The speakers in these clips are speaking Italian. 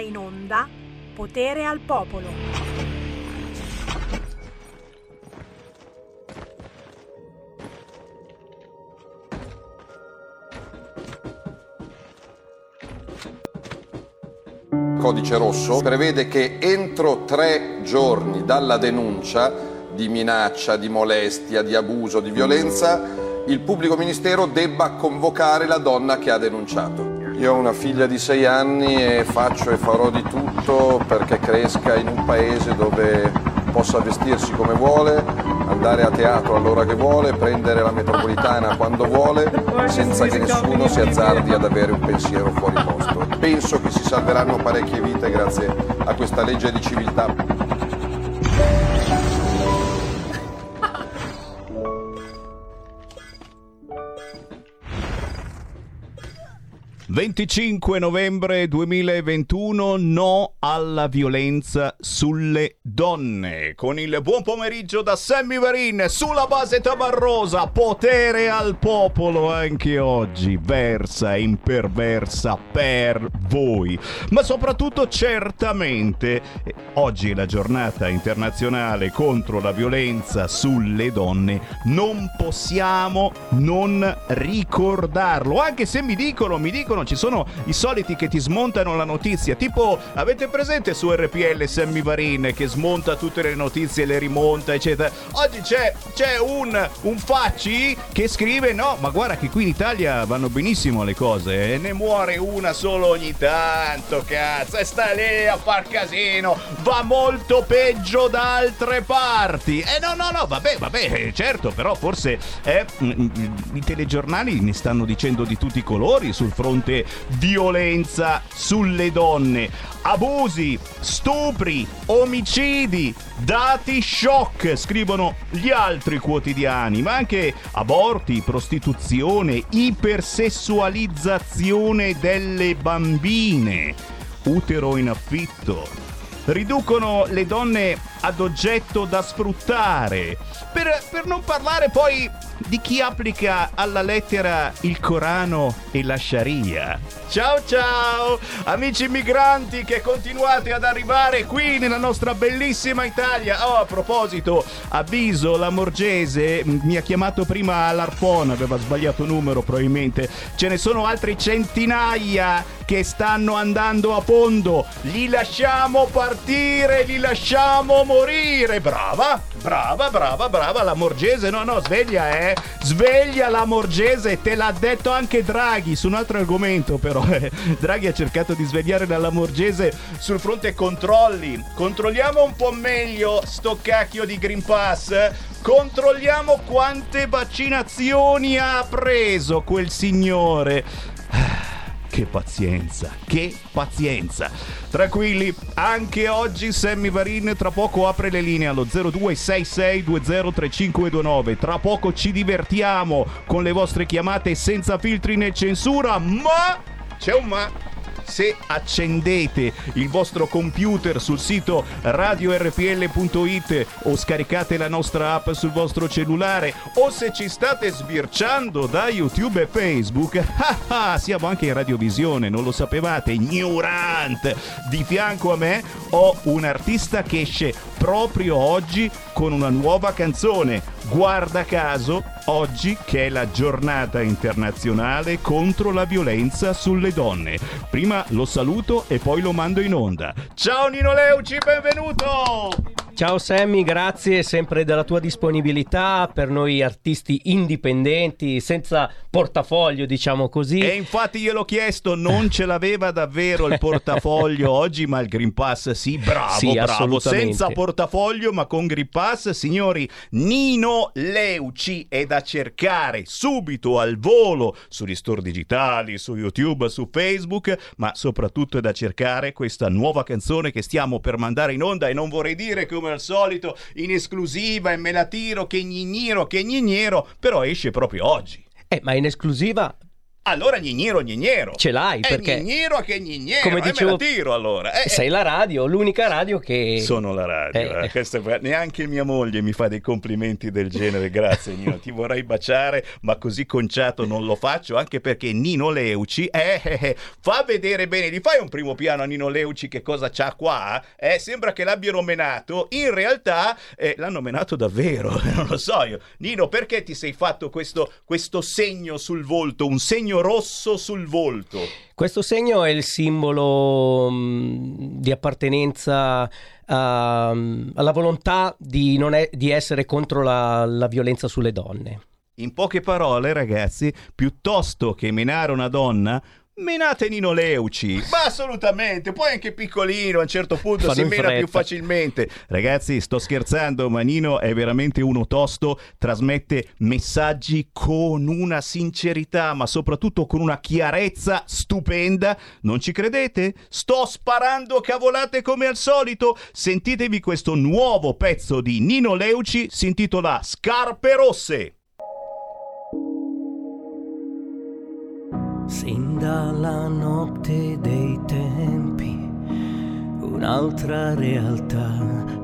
in onda Potere al Popolo. Codice rosso prevede che entro tre giorni dalla denuncia di minaccia, di molestia, di abuso, di violenza, il pubblico ministero debba convocare la donna che ha denunciato. Io ho una figlia di sei anni e faccio e farò di tutto perché cresca in un paese dove possa vestirsi come vuole, andare a teatro all'ora che vuole, prendere la metropolitana quando vuole, senza che nessuno si azzardi ad avere un pensiero fuori posto. Penso che si salveranno parecchie vite grazie a questa legge di civiltà. 25 novembre 2021, no alla violenza sulle donne. Con il buon pomeriggio da Sammy Varin sulla base tabarrosa, potere al popolo anche oggi, versa e imperversa per voi. Ma soprattutto certamente, oggi è la giornata internazionale contro la violenza sulle donne, non possiamo non ricordarlo, anche se mi dicono, mi dicono ci sono i soliti che ti smontano la notizia. Tipo, avete presente su RPL Sammy Varin che smonta tutte le notizie, le rimonta, eccetera. Oggi c'è, c'è un, un facci che scrive: No, ma guarda che qui in Italia vanno benissimo le cose. E ne muore una solo ogni tanto, cazzo. E sta lì a far casino. Va molto peggio da altre parti. Eh, no, no, no, vabbè, vabbè, certo, però forse eh, i telegiornali ne stanno dicendo di tutti i colori sul fronte fronte violenza sulle donne, abusi, stupri, omicidi, dati shock, scrivono gli altri quotidiani, ma anche aborti, prostituzione, ipersessualizzazione delle bambine, utero in affitto. Riducono le donne ad oggetto da sfruttare. Per, per non parlare poi di chi applica alla lettera il Corano e la Sharia. Ciao ciao, amici migranti che continuate ad arrivare qui nella nostra bellissima Italia. Oh, a proposito, avviso, la Morgese mi ha chiamato prima all'Arpon, aveva sbagliato numero probabilmente. Ce ne sono altri centinaia che stanno andando a fondo. Li lasciamo partire, li lasciamo morire. Brava, brava, brava, brava la Morgese. No, no, sveglia, eh. Sveglia la Morgese, te l'ha detto anche Draghi su un altro argomento però. Eh. Draghi ha cercato di svegliare la Lamorgese sul fronte controlli. Controlliamo un po' meglio sto cacchio di Green Pass. Controlliamo quante vaccinazioni ha preso quel signore. Che pazienza, che pazienza. Tranquilli, anche oggi Sammy Varin tra poco apre le linee allo 0266203529. Tra poco ci divertiamo con le vostre chiamate senza filtri né censura, ma c'è un ma se accendete il vostro computer sul sito radiorpl.it o scaricate la nostra app sul vostro cellulare o se ci state sbirciando da YouTube e Facebook, ah, siamo anche in radiovisione, non lo sapevate, ignorante. Di fianco a me ho un artista che esce proprio oggi con una nuova canzone. Guarda caso, oggi che è la giornata internazionale contro la violenza sulle donne. Prima lo saluto e poi lo mando in onda. Ciao Nino Leuci, benvenuto! Ciao Sammy, grazie sempre della tua disponibilità per noi artisti indipendenti, senza portafoglio, diciamo così. E infatti gliel'ho chiesto, non ce l'aveva davvero il portafoglio oggi, ma il Green Pass sì, bravo, sì, bravo, senza portafoglio ma con Green Pass, signori, Nino Leuci è da cercare subito al volo sugli store digitali, su YouTube, su Facebook, ma soprattutto è da cercare questa nuova canzone che stiamo per mandare in onda e non vorrei dire come al solito in esclusiva e me la tiro che gnigniro che gnignero, però esce proprio oggi. Eh, ma in esclusiva allora gnignero gnignero. Ce l'hai È perché gnignero che gnignero. Come eh, me dicevo- la tiro allora. Eh, sei la radio, l'unica radio che... Sono la radio, Eh. eh, è- neanche mia moglie mi fa dei complimenti del genere, grazie Nino, ti vorrei baciare, ma così conciato non lo faccio, anche perché Nino Leuci, eh, eh, eh, fa vedere bene, gli fai un primo piano a Nino Leuci che cosa c'ha qua? Eh, sembra che l'abbiano menato, in realtà eh, l'hanno menato davvero, non lo so io. Nino, perché ti sei fatto questo, questo segno sul volto, un segno rosso sul volto? Questo segno è il simbolo mh, di appartenenza a- alla volontà di, non è- di essere contro la, la violenza sulle donne. In poche parole, ragazzi, piuttosto che menare una donna, menate Nino Leuci. Ma assolutamente, poi anche piccolino, a un certo punto Fanno si mena fretta. più facilmente. Ragazzi, sto scherzando, ma Nino è veramente uno tosto, trasmette messaggi con una sincerità, ma soprattutto con una chiarezza stupenda. Non ci credete? Sto sparando cavolate come al solito. Sentitevi questo nuovo pezzo di Nino Leuci, si intitola Scarpe rosse. Sin dalla notte dei tempi, un'altra realtà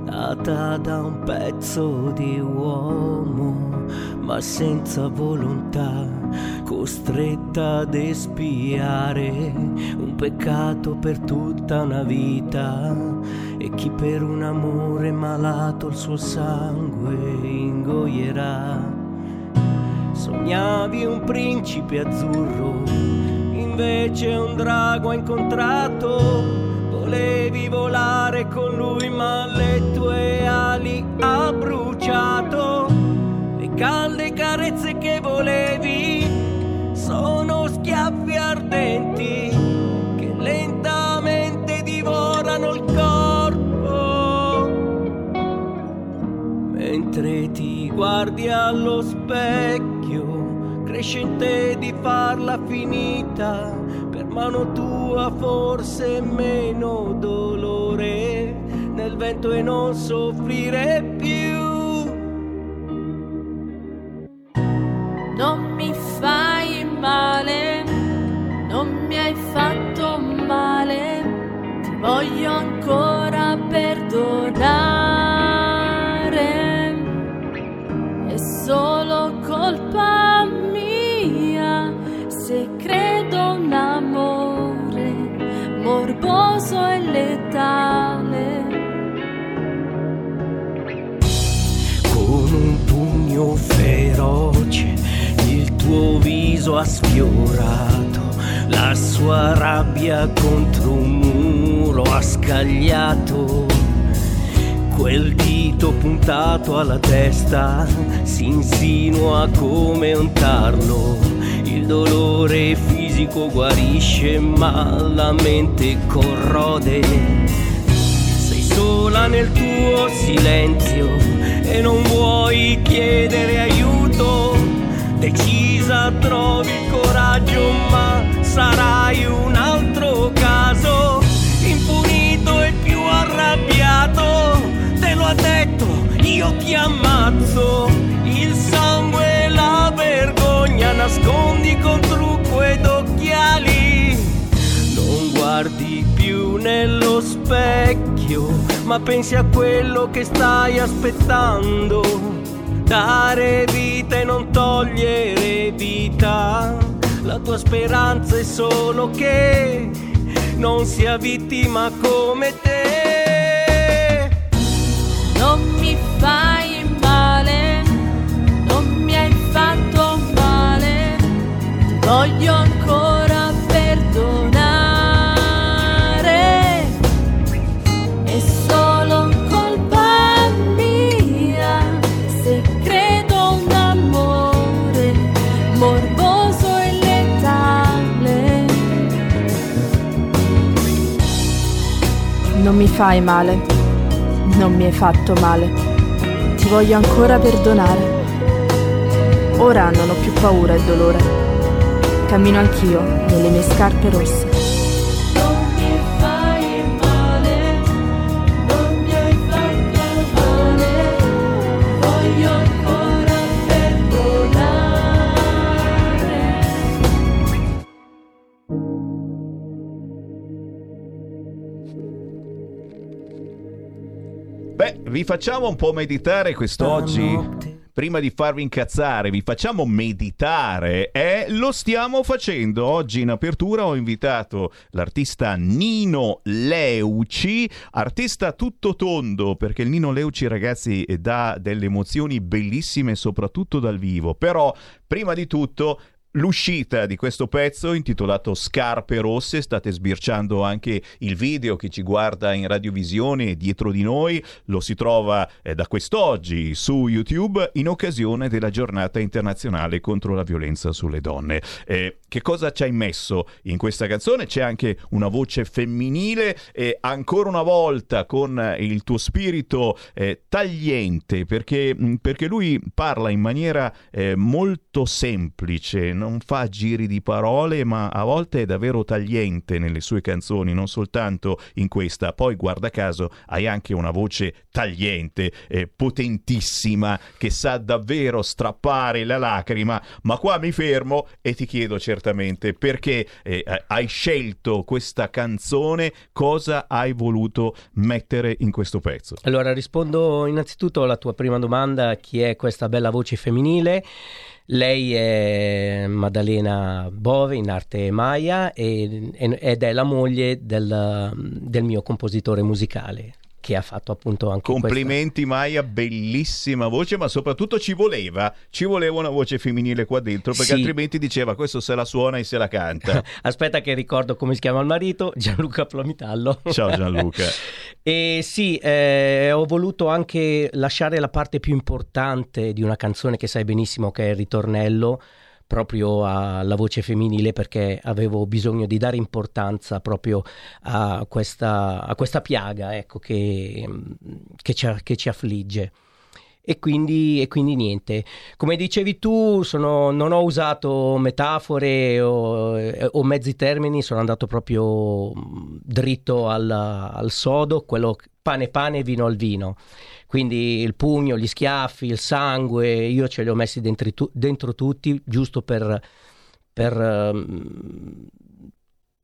nata da un pezzo di uomo, ma senza volontà, costretta ad espiare un peccato per tutta una vita. E chi per un amore malato il suo sangue ingoierà. Sognavi un principe azzurro, invece un drago hai incontrato. Volevi volare con lui, ma le tue ali ha bruciato. Le calde carezze che volevi sono schiaffi ardenti che lentamente divorano il corpo mentre ti guardi allo specchio, crescente di farla finita, per mano tua forse meno dolore, nel vento e non soffrire più. Non mi fai male, viso ha sfiorato, la sua rabbia contro un muro ha scagliato. Quel dito puntato alla testa si insinua come un tarlo. Il dolore fisico guarisce, ma la mente corrode. Sei sola nel tuo silenzio e non vuoi chiedere aiuto. Decisa trovi coraggio, ma sarai un altro caso. Impunito e più arrabbiato, te lo ha detto, io ti ammazzo. Il sangue e la vergogna nascondi con trucco ed occhiali. Non guardi più nello specchio, ma pensi a quello che stai aspettando. Dare vita e non togliere vita. La tua speranza è solo che non sia vittima come te. Non mi fai male, non mi hai fatto male, voglio ancora Non mi fai male, non mi hai fatto male, ti voglio ancora perdonare. Ora non ho più paura e dolore, cammino anch'io nelle mie scarpe rosse. Vi facciamo un po' meditare quest'oggi? Prima di farvi incazzare, vi facciamo meditare e lo stiamo facendo. Oggi in apertura ho invitato l'artista Nino Leuci, artista tutto tondo, perché il Nino Leuci, ragazzi, dà delle emozioni bellissime, soprattutto dal vivo. Però, prima di tutto, l'uscita di questo pezzo intitolato Scarpe Rosse, state sbirciando anche il video che ci guarda in radiovisione dietro di noi, lo si trova eh, da quest'oggi su YouTube in occasione della giornata internazionale contro la violenza sulle donne. Eh, che cosa ci hai messo in questa canzone? C'è anche una voce femminile e ancora una volta con il tuo spirito eh, tagliente perché, mm, perché, lui parla in maniera eh, molto semplice, non fa giri di parole, ma a volte è davvero tagliente nelle sue canzoni, non soltanto in questa. Poi, guarda caso, hai anche una voce tagliente, eh, potentissima, che sa davvero strappare la lacrima. Ma qua mi fermo e ti chiedo certamente perché eh, hai scelto questa canzone, cosa hai voluto mettere in questo pezzo? Allora, rispondo innanzitutto alla tua prima domanda, chi è questa bella voce femminile? Lei è Maddalena Bove in arte Maya ed è la moglie del, del mio compositore musicale che ha fatto appunto anche Complimenti questa... Maya, bellissima voce, ma soprattutto ci voleva, ci voleva una voce femminile qua dentro, perché sì. altrimenti diceva questo se la suona e se la canta. Aspetta che ricordo come si chiama il marito, Gianluca Plomitallo. Ciao Gianluca. e sì, eh, ho voluto anche lasciare la parte più importante di una canzone che sai benissimo che è il ritornello proprio alla voce femminile perché avevo bisogno di dare importanza proprio a questa, a questa piaga ecco, che, che, ci, che ci affligge. E quindi, e quindi, niente. Come dicevi tu, sono, non ho usato metafore o, o, mezzi termini, sono andato proprio dritto al, al sodo, quello pane pane, vino al vino. Quindi il pugno, gli schiaffi, il sangue, io ce li ho messi dentro, dentro tutti, giusto per, per, ehm,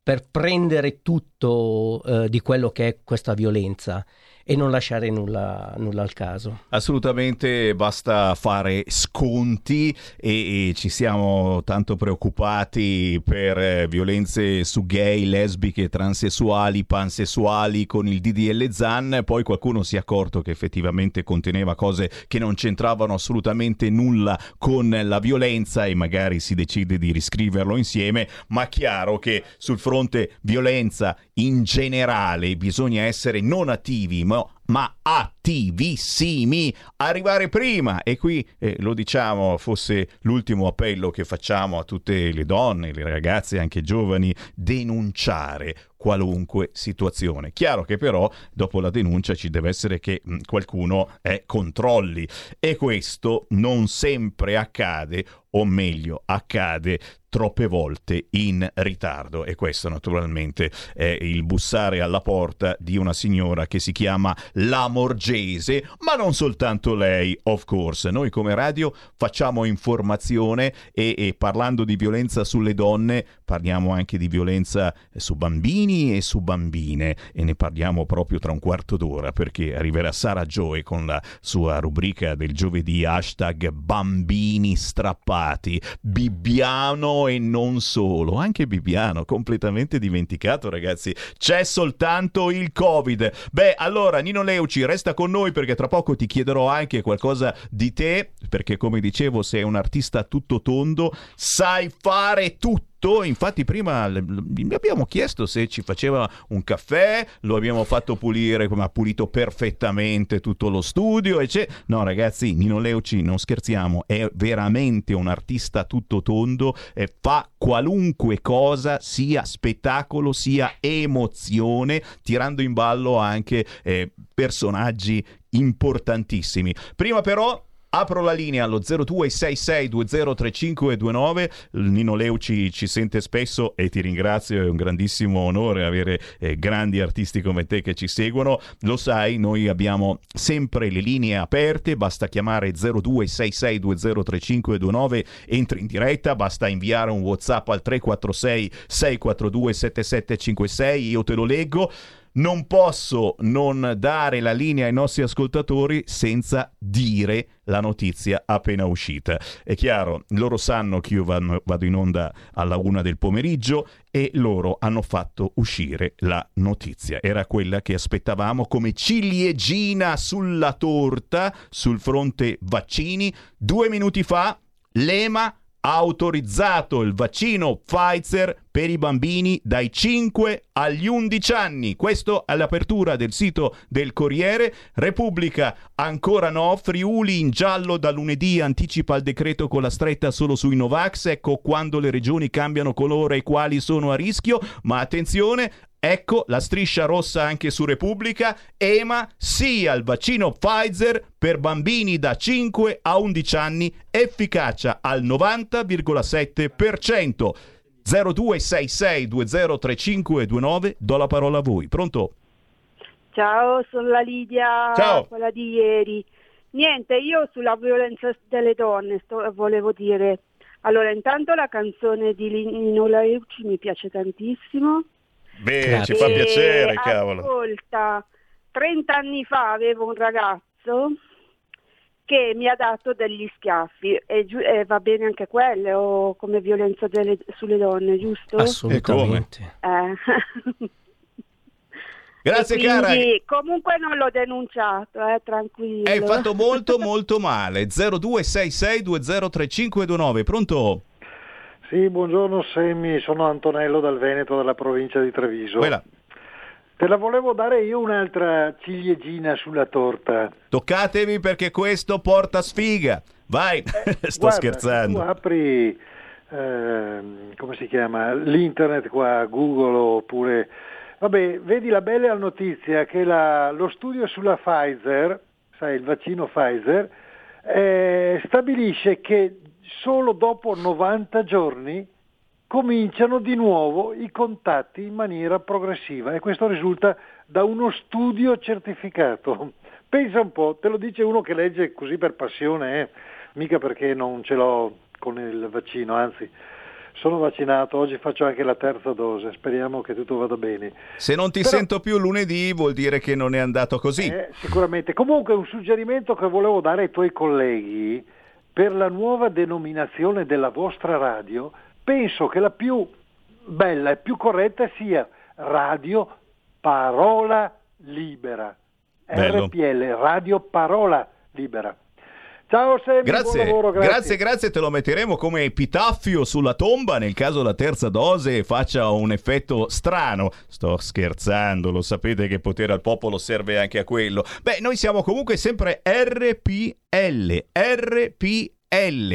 per prendere tutto uh, di quello che è questa violenza e non lasciare nulla, nulla al caso. Assolutamente, basta fare sconti e, e ci siamo tanto preoccupati per eh, violenze su gay, lesbiche, transessuali, pansessuali con il DDL Zan, poi qualcuno si è accorto che effettivamente conteneva cose che non c'entravano assolutamente nulla con la violenza e magari si decide di riscriverlo insieme, ma chiaro che sul fronte violenza in generale bisogna essere non attivi, ma ma attivissimi, arrivare prima. E qui eh, lo diciamo, fosse l'ultimo appello che facciamo a tutte le donne, le ragazze, anche giovani, denunciare qualunque situazione. Chiaro che però dopo la denuncia ci deve essere che mh, qualcuno eh, controlli e questo non sempre accade o meglio accade troppe volte in ritardo e questo naturalmente è il bussare alla porta di una signora che si chiama La Morgese, ma non soltanto lei, of course. Noi come radio facciamo informazione e, e parlando di violenza sulle donne parliamo anche di violenza su bambini e su bambine e ne parliamo proprio tra un quarto d'ora perché arriverà Sara Joy con la sua rubrica del giovedì hashtag bambini strappati, Bibbiano e non solo, anche Bibiano, completamente dimenticato ragazzi, c'è soltanto il Covid. Beh, allora Nino Leuci resta con noi perché tra poco ti chiederò anche qualcosa di te, perché come dicevo sei un artista tutto tondo, sai fare tutto Infatti, prima gli abbiamo chiesto se ci faceva un caffè, lo abbiamo fatto pulire, come ha pulito perfettamente tutto lo studio. E c'è... No, ragazzi, Nino Leuci, non scherziamo, è veramente un artista tutto tondo e fa qualunque cosa, sia spettacolo, sia emozione, tirando in ballo anche eh, personaggi importantissimi. Prima però Apro la linea allo 0266203529. Nino Leuci ci sente spesso e ti ringrazio, è un grandissimo onore avere eh, grandi artisti come te che ci seguono. Lo sai, noi abbiamo sempre le linee aperte, basta chiamare 0266203529, entri in diretta, basta inviare un WhatsApp al 346 642 7756, io te lo leggo. Non posso non dare la linea ai nostri ascoltatori senza dire la notizia appena uscita. È chiaro, loro sanno che io vado in onda alla una del pomeriggio e loro hanno fatto uscire la notizia. Era quella che aspettavamo come ciliegina sulla torta sul fronte vaccini. Due minuti fa l'EMA autorizzato il vaccino Pfizer per i bambini dai 5 agli 11 anni. Questo all'apertura del sito del Corriere. Repubblica ancora no, Friuli in giallo da lunedì anticipa il decreto con la stretta solo sui Novax. Ecco quando le regioni cambiano colore e quali sono a rischio, ma attenzione, Ecco la striscia rossa anche su Repubblica. EMA sì al vaccino Pfizer per bambini da 5 a 11 anni, efficacia al 90,7%. 0266203529, do la parola a voi. Pronto? Ciao, sono la Lidia, Ciao. quella di ieri. Niente, io sulla violenza delle donne sto, volevo dire. Allora, intanto la canzone di Nino Leucci mi piace tantissimo. Beh, Grazie. ci fa E piacere, cavolo. Ascolta, 30 anni fa avevo un ragazzo che mi ha dato degli schiaffi e, giu- e va bene anche quello o come violenza delle- sulle donne, giusto? Assolutamente. Eh. Grazie, E quindi, cara. Comunque non l'ho denunciato, eh, tranquillo. Hai fatto molto molto male. 0266203529. Pronto? Sì, buongiorno Semmi, sono Antonello dal Veneto, dalla provincia di Treviso. Quella. Te la volevo dare io un'altra ciliegina sulla torta. Toccatevi perché questo porta sfiga. Vai, sto Eh, Guarda, scherzando. Tu apri, ehm, come si chiama, l'internet qua, Google oppure... Vabbè, vedi la bella notizia che la- lo studio sulla Pfizer, sai, il vaccino Pfizer, eh, stabilisce che solo dopo 90 giorni cominciano di nuovo i contatti in maniera progressiva e questo risulta da uno studio certificato. Pensa un po', te lo dice uno che legge così per passione, eh? mica perché non ce l'ho con il vaccino, anzi sono vaccinato, oggi faccio anche la terza dose, speriamo che tutto vada bene. Se non ti Però- sento più lunedì vuol dire che non è andato così. Eh, sicuramente. Comunque un suggerimento che volevo dare ai tuoi colleghi per la nuova denominazione della vostra radio, penso che la più bella e più corretta sia Radio Parola Libera. Bello. RPL, Radio Parola Libera. Ciao buon Grazie, lavoro, grazie, grazie, te lo metteremo come epitaffio sulla tomba nel caso la terza dose faccia un effetto strano. Sto scherzando, lo sapete che potere al popolo serve anche a quello. Beh, noi siamo comunque sempre RPL, RPL.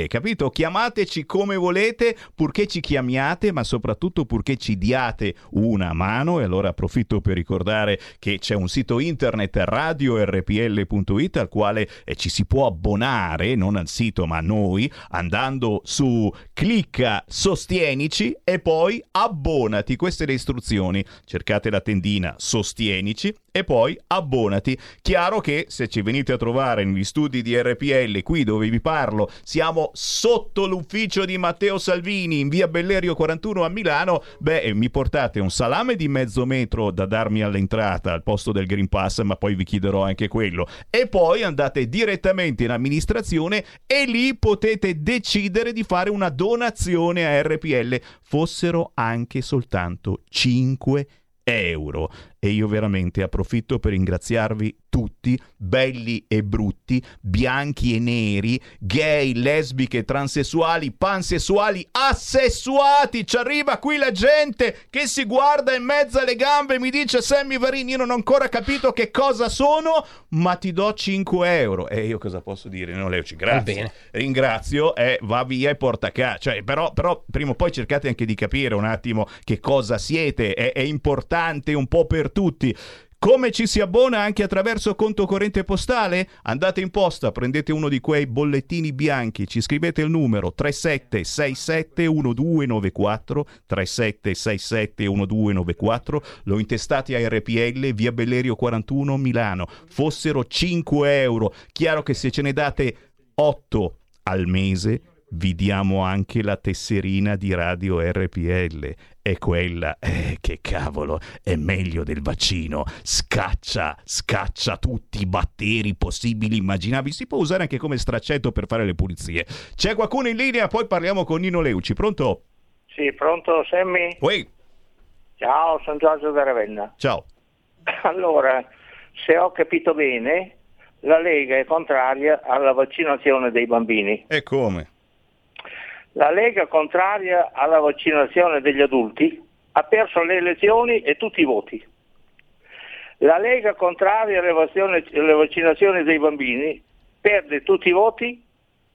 Capito? Chiamateci come volete, purché ci chiamiate, ma soprattutto purché ci diate una mano. E allora approfitto per ricordare che c'è un sito internet radiorpl.it al quale eh, ci si può abbonare, non al sito ma a noi, andando su clicca sostienici e poi abbonati. Queste le istruzioni. Cercate la tendina sostienici e poi abbonati. Chiaro che se ci venite a trovare negli studi di RPL, qui dove vi parlo, siamo sotto l'ufficio di Matteo Salvini in via Bellerio 41 a Milano, beh, mi portate un salame di mezzo metro da darmi all'entrata al posto del Green Pass, ma poi vi chiederò anche quello. E poi andate direttamente in amministrazione e lì potete decidere di fare una donazione a RPL, fossero anche soltanto 5 euro. E io veramente approfitto per ringraziarvi tutti, belli e brutti, bianchi e neri, gay, lesbiche, transessuali, pansessuali, assessuati. Ci arriva qui la gente che si guarda in mezzo alle gambe e mi dice Sammy Varini, io non ho ancora capito che cosa sono, ma ti do 5 euro. E io cosa posso dire? Non Leuci, grazie. Ringrazio e va via e porta a casa. Cioè, però, però prima o poi cercate anche di capire un attimo che cosa siete. È, è importante un po' per tutti. Come ci si abbona anche attraverso conto corrente postale? Andate in posta, prendete uno di quei bollettini bianchi, ci scrivete il numero 37671294, 37671294, lo intestate a RPL, via Bellerio 41 Milano. Fossero 5 euro, chiaro che se ce ne date 8 al mese vi diamo anche la tesserina di radio RPL. E quella, eh, che cavolo, è meglio del vaccino. Scaccia, scaccia tutti i batteri possibili, immaginabili. Si può usare anche come straccetto per fare le pulizie. C'è qualcuno in linea? Poi parliamo con Nino Leuci. Pronto? Sì, pronto Sammy? Uè, Ciao, sono Giorgio da Ravenna. ciao. Allora, se ho capito bene, la Lega è contraria alla vaccinazione dei bambini. E come? La Lega contraria alla vaccinazione degli adulti ha perso le elezioni e tutti i voti. La Lega contraria alle vaccinazioni, dei bambini perde tutti i voti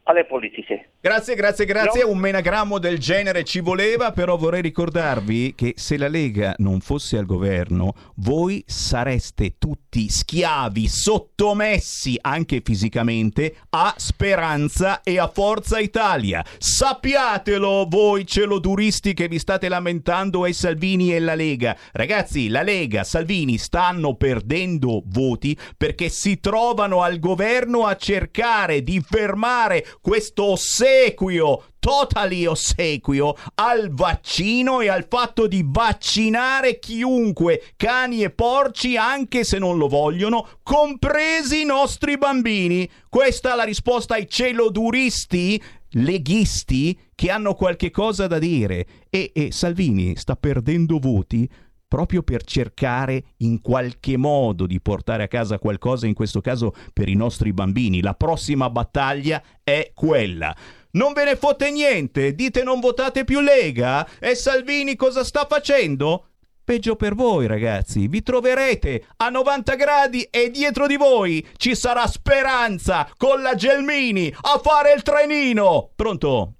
alle politiche. Grazie, grazie, grazie. No. Un menagrammo del genere ci voleva, però vorrei ricordarvi che se la Lega non fosse al governo, voi sareste tutti schiavi, sottomessi anche fisicamente a Speranza e a Forza Italia. Sappiatelo voi celoduristi che vi state lamentando ai Salvini e la Lega. Ragazzi, la Lega, Salvini stanno perdendo voti perché si trovano al governo a cercare di fermare questo ossequio, totally ossequio al vaccino e al fatto di vaccinare chiunque, cani e porci, anche se non lo vogliono, compresi i nostri bambini. Questa è la risposta ai celoduristi leghisti che hanno qualche cosa da dire e, e Salvini sta perdendo voti proprio per cercare in qualche modo di portare a casa qualcosa, in questo caso per i nostri bambini. La prossima battaglia è quella. Non ve ne fotte niente? Dite non votate più Lega? E Salvini cosa sta facendo? Peggio per voi, ragazzi. Vi troverete a 90 gradi e dietro di voi ci sarà Speranza con la Gelmini a fare il trenino. Pronto?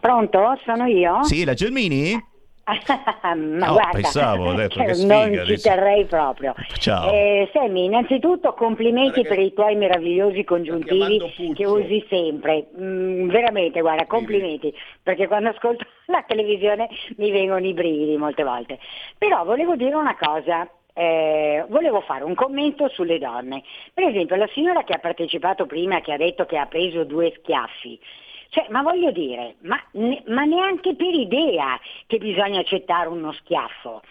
Pronto? Sono io? Sì, la Gelmini? Ma No, guarda, pensavo, ho detto, che non sfiga, ci adesso. terrei proprio. Ciao. Eh, Sammy, innanzitutto complimenti per i tuoi meravigliosi congiuntivi che usi sempre. Mm, veramente, guarda, complimenti, perché quando ascolto la televisione mi vengono i brividi molte volte. Però volevo dire una cosa. eh, volevo fare un commento sulle donne. Per esempio, la signora che ha partecipato prima, che ha detto che ha preso due schiaffi, cioè, ma voglio dire, ma, ne- ma neanche per idea che bisogna accettare uno schiaffo.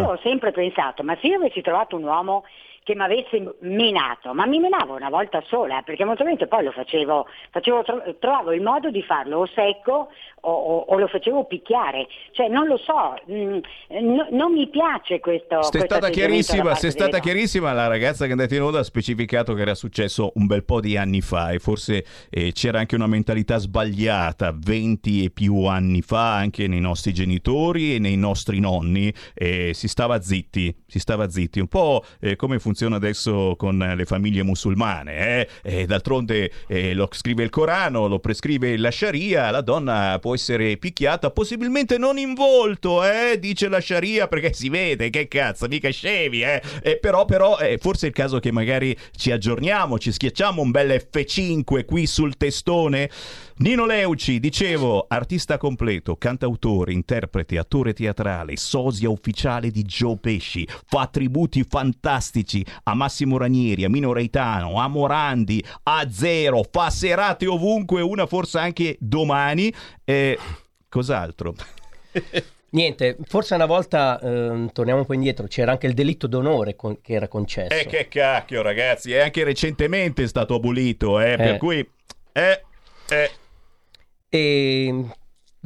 Io ho sempre pensato, ma se io avessi trovato un uomo che mi avesse menato, ma mi menavo una volta sola, perché molto probabilmente poi lo facevo, facevo tro- trovavo il modo di farlo o secco o, o- lo facevo picchiare, cioè non lo so, mm, no- non mi piace questo Sei questo stata chiarissima, sei stata chiarissima. La ragazza che è andata in onda ha specificato che era successo un bel po' di anni fa e forse eh, c'era anche una mentalità sbagliata 20 e più anni fa anche nei nostri genitori e nei nostri nonni e si stava zitti, si stava zitti, un po' eh, come funziona adesso con le famiglie musulmane, eh? E d'altronde eh, lo scrive il Corano, lo prescrive la Sharia, la donna può essere picchiata, possibilmente non in volto, eh? dice la Sharia perché si vede, che cazzo, mica scemi, eh? Eh, però, però eh, forse è il caso che magari ci aggiorniamo, ci schiacciamo un bel F5 qui sul testone. Nino Leuci, dicevo, artista completo, cantautore, interprete, attore teatrale, sosia ufficiale di Joe Pesci, fa tributi fantastici a Massimo Ranieri, a Mino Reitano, a Morandi, a Zero, fa serate ovunque, una forse anche domani. Eh, cos'altro? Niente, forse una volta, ehm, torniamo un po' indietro, c'era anche il delitto d'onore con- che era concesso. E che cacchio, ragazzi, è anche recentemente stato abolito, eh, per Eh. cui... Eh, eh. E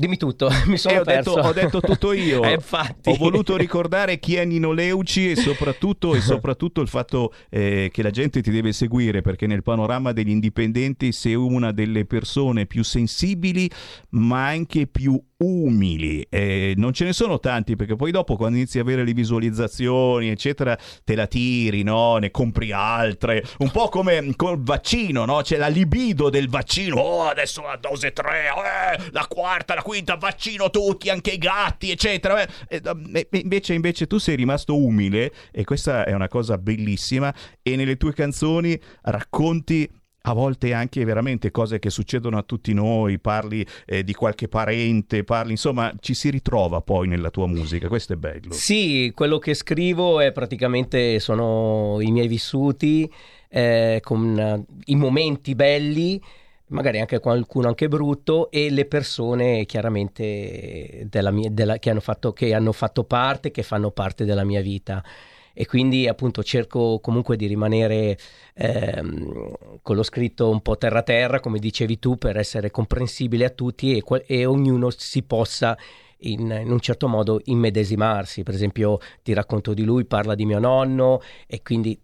dimmi tutto, mi sono Eh, ho, perso. detto, ho detto tutto io. Eh, infatti. Ho voluto ricordare chi è Nino Leuci e soprattutto, e soprattutto il fatto eh, che la gente ti deve seguire perché nel panorama degli indipendenti sei una delle persone più sensibili ma anche più umili. Eh, non ce ne sono tanti perché poi dopo quando inizi a avere le visualizzazioni eccetera te la tiri, no? ne compri altre. Un po' come col vaccino, no? c'è la libido del vaccino. Oh, adesso la dose 3, eh, la quarta, la quinta, vaccino tutti, anche i gatti, eccetera. Eh, invece, invece tu sei rimasto umile e questa è una cosa bellissima e nelle tue canzoni racconti a volte anche veramente cose che succedono a tutti noi, parli eh, di qualche parente, parli, insomma, ci si ritrova poi nella tua musica, questo è bello. Sì, quello che scrivo è praticamente sono i miei vissuti eh, con eh, i momenti belli, magari anche qualcuno anche brutto e le persone chiaramente della mia, della, che, hanno fatto, che hanno fatto parte, che fanno parte della mia vita e quindi appunto cerco comunque di rimanere ehm, con lo scritto un po' terra terra come dicevi tu per essere comprensibile a tutti e, e ognuno si possa in, in, un certo modo immedesimarsi per esempio ti racconto di lui parla di mio nonno e quindi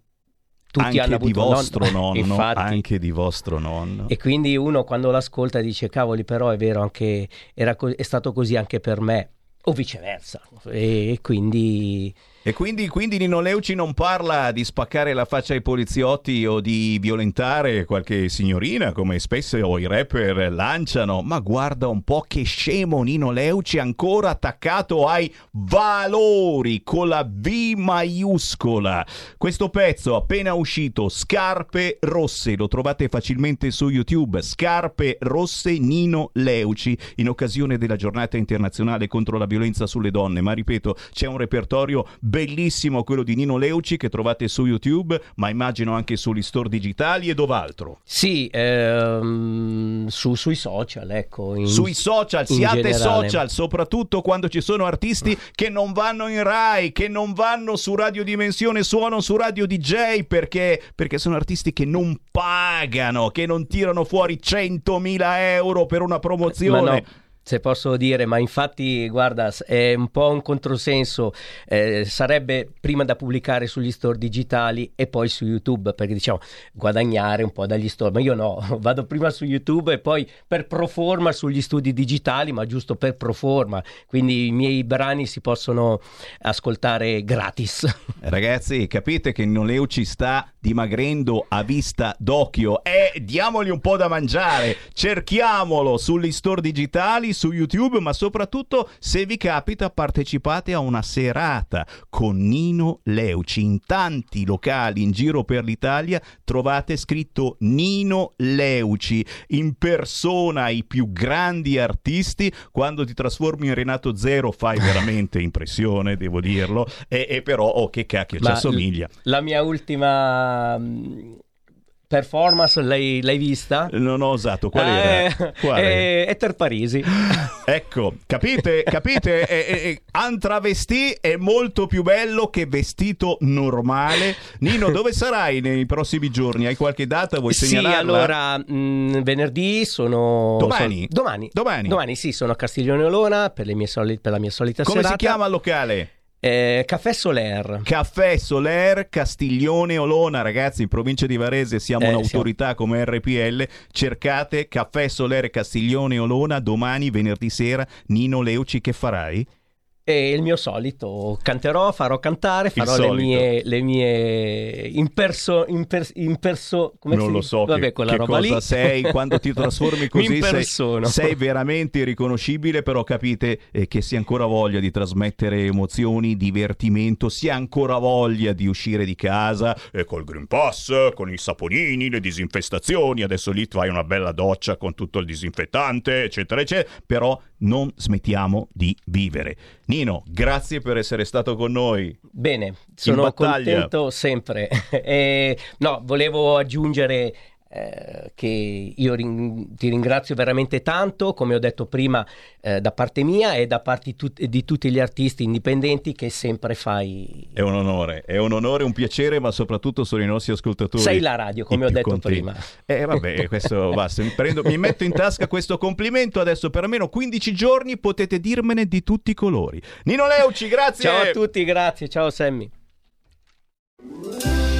tutti anche hanno di avuto vostro un nonno, nonno, infatti. anche di vostro nonno. E quindi uno quando l'ascolta dice cavoli però è vero anche era co- è stato così anche per me o viceversa e, e quindi E quindi, quindi Nino Leuci non parla di spaccare la faccia ai poliziotti o di violentare qualche signorina come spesso i rapper lanciano, ma guarda un po' che scemo Nino Leuci ancora attaccato ai valori con la V maiuscola. Questo pezzo appena uscito, Scarpe Rosse, lo trovate facilmente su YouTube, Scarpe Rosse Nino Leuci, in occasione della giornata internazionale contro la violenza sulle donne, ma ripeto, c'è un repertorio bellissimo quello di Nino Leuci che trovate su YouTube, ma immagino anche sugli store digitali e dov'altro. Sì, ehm, su- sui social, ecco. in- Sui social, siate generale. social, soprattutto quando ci sono artisti che non vanno in Rai, che non vanno su Radio Dimensione, suonano su Radio DJ perché, perché sono artisti che non pagano, che non tirano fuori 100.000 euro per una promozione. Se posso dire, ma infatti, guarda, è un po' un controsenso. eh, sarebbe prima da pubblicare sugli store digitali e poi su YouTube, perché diciamo guadagnare un po' dagli store. Ma io no, vado prima su YouTube e poi per pro forma sugli studi digitali, ma giusto per pro forma. Quindi i miei brani si possono ascoltare gratis. Ragazzi, capite che Noleuci sta dimagrendo a vista d'occhio e diamogli un po' da mangiare. Cerchiamolo sugli store digitali, su YouTube, ma soprattutto se vi capita partecipate a una serata con Nino Leuci. In tanti locali in giro per l'Italia trovate scritto Nino Leuci in persona i più grandi artisti. Quando ti trasformi in Renato Zero fai veramente impressione, devo dirlo. E, e però, oh che cacchio, ci assomiglia. l- La mia ultima mh, performance l'hai, l'hai vista? Non ho osato, qual era? Eh, Quale? è Ether Parisi. Ecco, capite? Capite? E, e, e, un travestì è molto più bello che vestito normale. Nino, dove sarai nei prossimi giorni? Hai qualche data? Vuoi Sì, segnalarla? allora mh, venerdì sono Domani? sono- domani. Domani? Domani sì, sono a Castiglione Olona per, le mie soli- per la mia solita Come serata. si chiama il locale? Eh, Caffè Soler. Caffè Soler Castiglione Olona, ragazzi, in provincia di Varese siamo Eh, un'autorità come RPL. Cercate Caffè Soler Castiglione Olona domani, venerdì sera. Nino Leuci, che farai? E il mio solito, canterò, farò cantare, farò le mie, le mie in perso, in per- in perso- come non lo so Vabbè, che, quella che roba cosa lì. sei quando ti trasformi così sei, sei veramente riconoscibile però capite eh, che si ha ancora voglia di trasmettere emozioni divertimento si ha ancora voglia di uscire di casa e col Green Pass con i saponini le disinfestazioni adesso lì fai una bella doccia con tutto il disinfettante eccetera eccetera però non smettiamo di vivere. Nino grazie per essere stato con noi. Bene, sono contento sempre. E, no, volevo aggiungere eh, che io rin- ti ringrazio veramente tanto, come ho detto prima, eh, da parte mia e da parte tut- di tutti gli artisti indipendenti che sempre fai. È un onore, è un onore, un piacere, ma soprattutto sono i nostri ascoltatori. Sei la radio, come ho detto contenti. prima. Eh vabbè, questo basta. Mi, prendo- mi metto in tasca questo complimento. Adesso per almeno 15 giorni potete dirmene di tutti i colori. Nino Leuci, grazie. Ciao a tutti, grazie, ciao Sammy.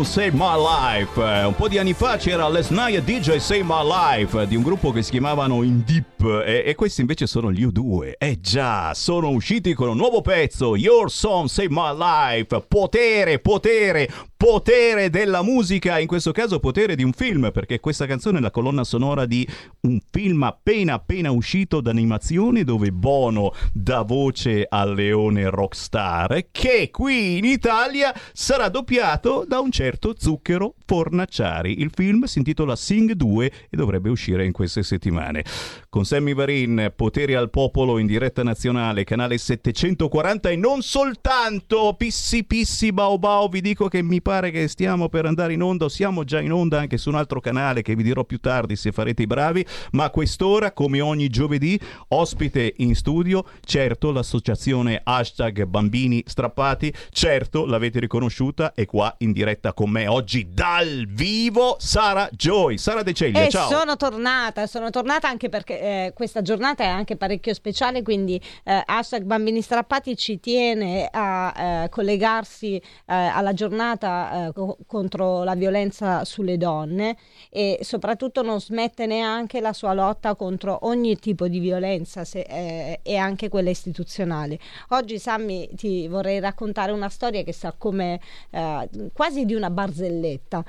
Song Save My Life. Eh, Un po' di anni fa c'era Last Night DJ Save My Life di un gruppo che si chiamavano In Deep e, e questi invece sono gli U2. Eh già, sono usciti con un nuovo pezzo, Your Song Save My Life. Potere, potere, potere della musica, in questo caso potere di un film, perché questa canzone è la colonna sonora di un film appena appena uscito d'animazione dove Bono dà voce al leone rockstar che qui in Italia sarà doppiato da un certo Zucchero Fornacciari. Il film si intitola Sing 2 e dovrebbe uscire in queste settimane. Con Sammy Varin, Potere al Popolo in diretta nazionale, canale 740 e non soltanto Pissi Pissi Bao Bao, vi dico che mi pare che stiamo per andare in onda, siamo già in onda anche su un altro canale che vi dirò più tardi se farete i bravi, ma a quest'ora, come ogni giovedì, ospite in studio, certo l'associazione hashtag bambini strappati, certo l'avete riconosciuta, è qua in diretta con me oggi dal vivo Sara Joy. Sara De Ceglia, E ciao. sono tornata, sono tornata anche perché eh, questa giornata è anche parecchio speciale, quindi eh, hashtag Bambini Strappati ci tiene a eh, collegarsi eh, alla giornata eh, co- contro la violenza sulle donne e soprattutto non smette neanche la sua lotta contro ogni tipo di violenza se, eh, e anche quella istituzionale. Oggi Sammy ti vorrei raccontare una storia che sa come quasi di una barzelletta.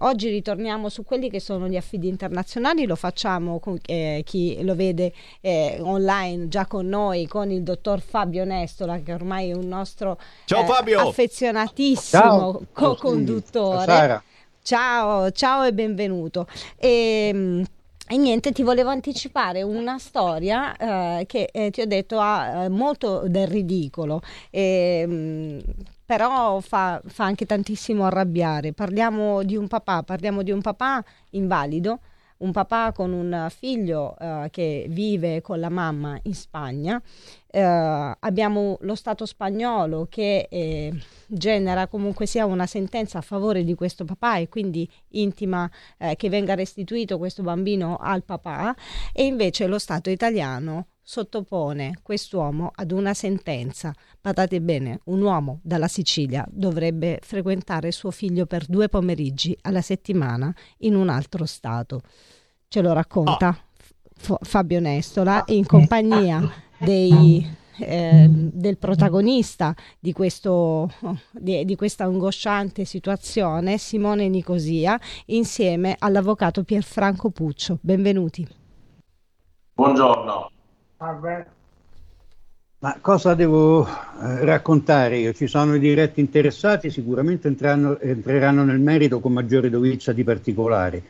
Oggi ritorniamo su quelli che sono gli affidi internazionali, lo facciamo con eh, chi lo vede eh, online già con noi, con il dottor Fabio Nestola che ormai è un nostro Ciao, eh, Fabio! affezionatissimo Ciao. co-conduttore. Ciao. Ciao, ciao e benvenuto. E, e niente, ti volevo anticipare una storia eh, che eh, ti ho detto ha eh, molto del ridicolo, e, mh, però fa, fa anche tantissimo arrabbiare. Parliamo di un papà, parliamo di un papà invalido, un papà con un figlio eh, che vive con la mamma in Spagna. Eh, abbiamo lo Stato spagnolo che eh, genera comunque sia una sentenza a favore di questo papà e quindi intima eh, che venga restituito questo bambino al papà e invece lo Stato italiano sottopone quest'uomo ad una sentenza. Badate bene, un uomo dalla Sicilia dovrebbe frequentare suo figlio per due pomeriggi alla settimana in un altro stato. Ce lo racconta F- Fabio Nestola in compagnia dei, eh, del protagonista di, questo, di, di questa angosciante situazione, Simone Nicosia, insieme all'avvocato Pierfranco Puccio. Benvenuti. Buongiorno. Ma cosa devo eh, raccontare io? Ci sono i diretti interessati, sicuramente entreranno, entreranno nel merito con maggiore dovizia di particolari.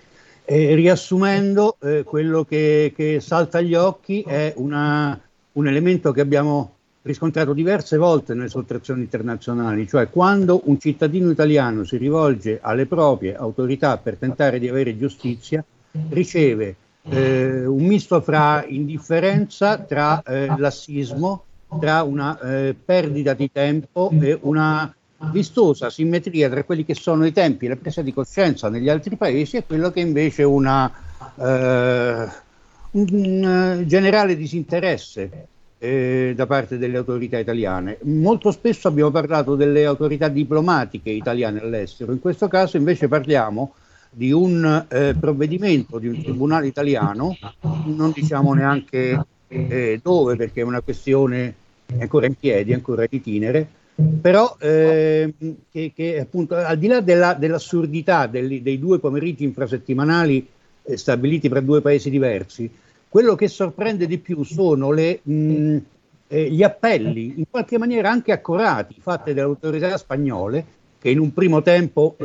E riassumendo, eh, quello che, che salta agli occhi è una, un elemento che abbiamo riscontrato diverse volte nelle sottrazioni internazionali, cioè quando un cittadino italiano si rivolge alle proprie autorità per tentare di avere giustizia, riceve eh, un misto fra indifferenza, tra eh, lassismo, tra una eh, perdita di tempo e una vistosa simmetria tra quelli che sono i tempi e la presa di coscienza negli altri paesi e quello che invece è eh, un uh, generale disinteresse eh, da parte delle autorità italiane. Molto spesso abbiamo parlato delle autorità diplomatiche italiane all'estero, in questo caso invece parliamo di un eh, provvedimento di un tribunale italiano, non diciamo neanche eh, dove perché è una questione ancora in piedi, ancora in itinere, però eh, che, che, appunto al di là della, dell'assurdità dei, dei due pomeriggi infrasettimanali eh, stabiliti per due paesi diversi, quello che sorprende di più sono le, mh, eh, gli appelli, in qualche maniera anche accorati, fatti dalle autorità spagnole, che in un primo tempo eh,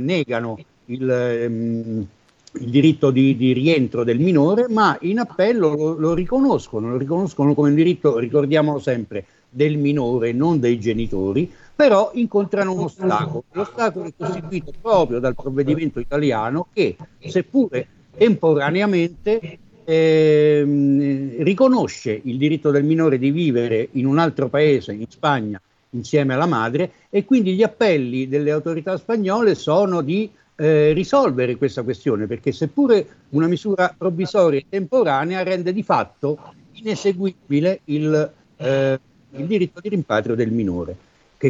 negano il, ehm, il diritto di, di, rientro del minore, ma in appello lo, lo, riconoscono, lo riconoscono come un diritto, ricordiamolo sempre, del minore, non dei genitori, però incontrano un ostacolo. L'ostacolo è costituito proprio dal provvedimento italiano che, seppure temporaneamente, ehm, riconosce il diritto del minore di vivere in un altro paese, in Spagna, insieme alla madre, e quindi gli appelli delle autorità spagnole sono di eh, risolvere questa questione, perché seppure una misura provvisoria e temporanea rende di fatto ineseguibile il, eh, il diritto di rimpatrio del minore.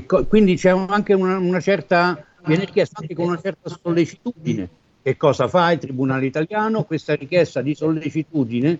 Co- quindi c'è anche una, una certa, viene chiesto anche con una certa sollecitudine. Che cosa fa il Tribunale italiano? Questa richiesta di sollecitudine,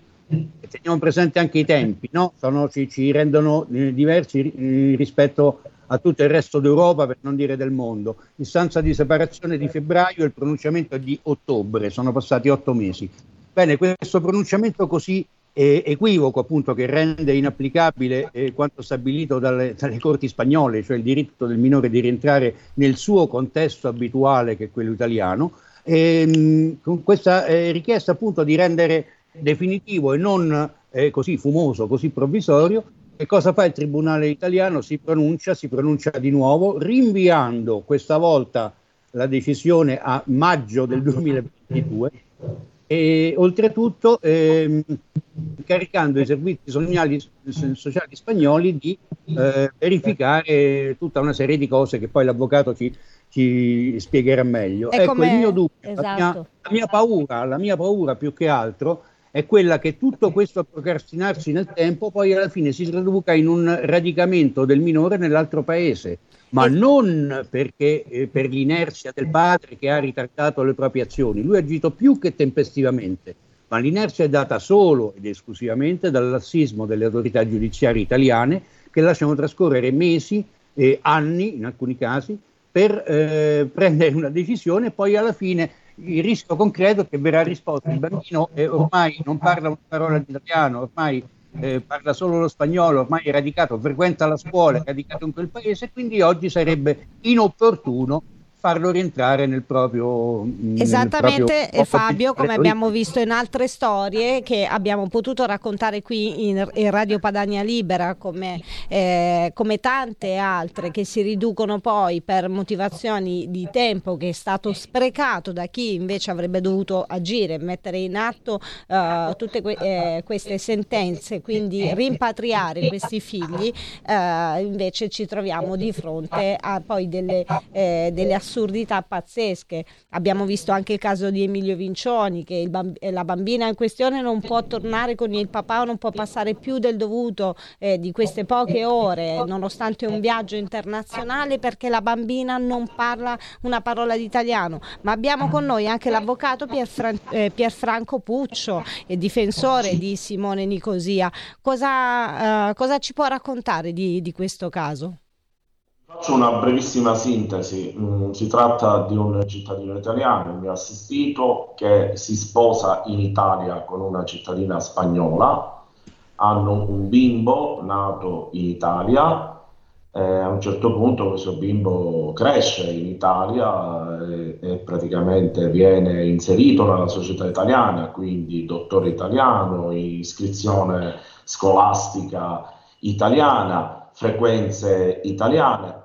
teniamo presente anche i tempi, no? Sono, ci, ci, rendono eh, diversi eh, rispetto a tutto il resto d'Europa, per non dire del mondo. Istanza di separazione di febbraio e il pronunciamento di ottobre, sono passati otto mesi. Bene, questo pronunciamento così eh, equivoco, appunto, che rende inapplicabile eh, quanto stabilito dalle, dalle, corti spagnole, cioè il diritto del minore di rientrare nel suo contesto abituale, che è quello italiano, e, mh, con questa eh, richiesta appunto di rendere definitivo e non eh, così fumoso, così provvisorio, che cosa fa il Tribunale italiano? Si pronuncia, si pronuncia di nuovo, rinviando questa volta la decisione a maggio del 2022 e oltretutto ehm, caricando i servizi sociali, sociali spagnoli di eh, verificare tutta una serie di cose che poi l'avvocato ci, ci spiegherà meglio. È ecco, il mio dubbio, esatto. la, mia, la, mia paura, la mia paura più che altro è quella che tutto questo procrastinarsi nel tempo poi alla fine si traduca in un radicamento del minore nell'altro paese, ma non perché eh, per l'inerzia del padre che ha ritardato le proprie azioni, lui ha agito più che tempestivamente, ma l'inerzia è data solo ed esclusivamente dal lassismo delle autorità giudiziarie italiane che lasciano trascorrere mesi e anni, in alcuni casi, per eh, prendere una decisione e poi alla fine il rischio concreto è che verrà risposto il bambino eh, ormai non parla una parola di italiano, ormai eh, parla solo lo spagnolo, ormai è radicato, frequenta la scuola, è radicato in quel paese, quindi oggi sarebbe inopportuno farlo rientrare nel proprio nel Esattamente proprio- Fabio, come abbiamo visto in altre storie che abbiamo potuto raccontare qui in, in Radio Padania Libera, come, eh, come tante altre che si riducono poi per motivazioni di tempo che è stato sprecato da chi invece avrebbe dovuto agire, mettere in atto eh, tutte que- eh, queste sentenze, quindi rimpatriare questi figli, eh, invece ci troviamo di fronte a poi delle, eh, delle assurdità pazzesche. Abbiamo visto anche il caso di Emilio Vincioni, che bamb- eh, la bambina in questione non può tornare con il papà o non può passare più del dovuto eh, di queste poche ore, nonostante un viaggio internazionale, perché la bambina non parla una parola di italiano. Ma abbiamo con noi anche l'avvocato Pierfran- eh, Pierfranco Puccio, eh, difensore di Simone Nicosia. Cosa, eh, cosa ci può raccontare di, di questo caso? Faccio una brevissima sintesi. Mm, si tratta di un cittadino italiano, il mio assistito, che si sposa in Italia con una cittadina spagnola. Hanno un bimbo nato in Italia. e a un certo punto questo bimbo cresce in Italia e, e praticamente viene inserito nella società italiana, quindi dottore italiano, iscrizione scolastica italiana, frequenze italiane.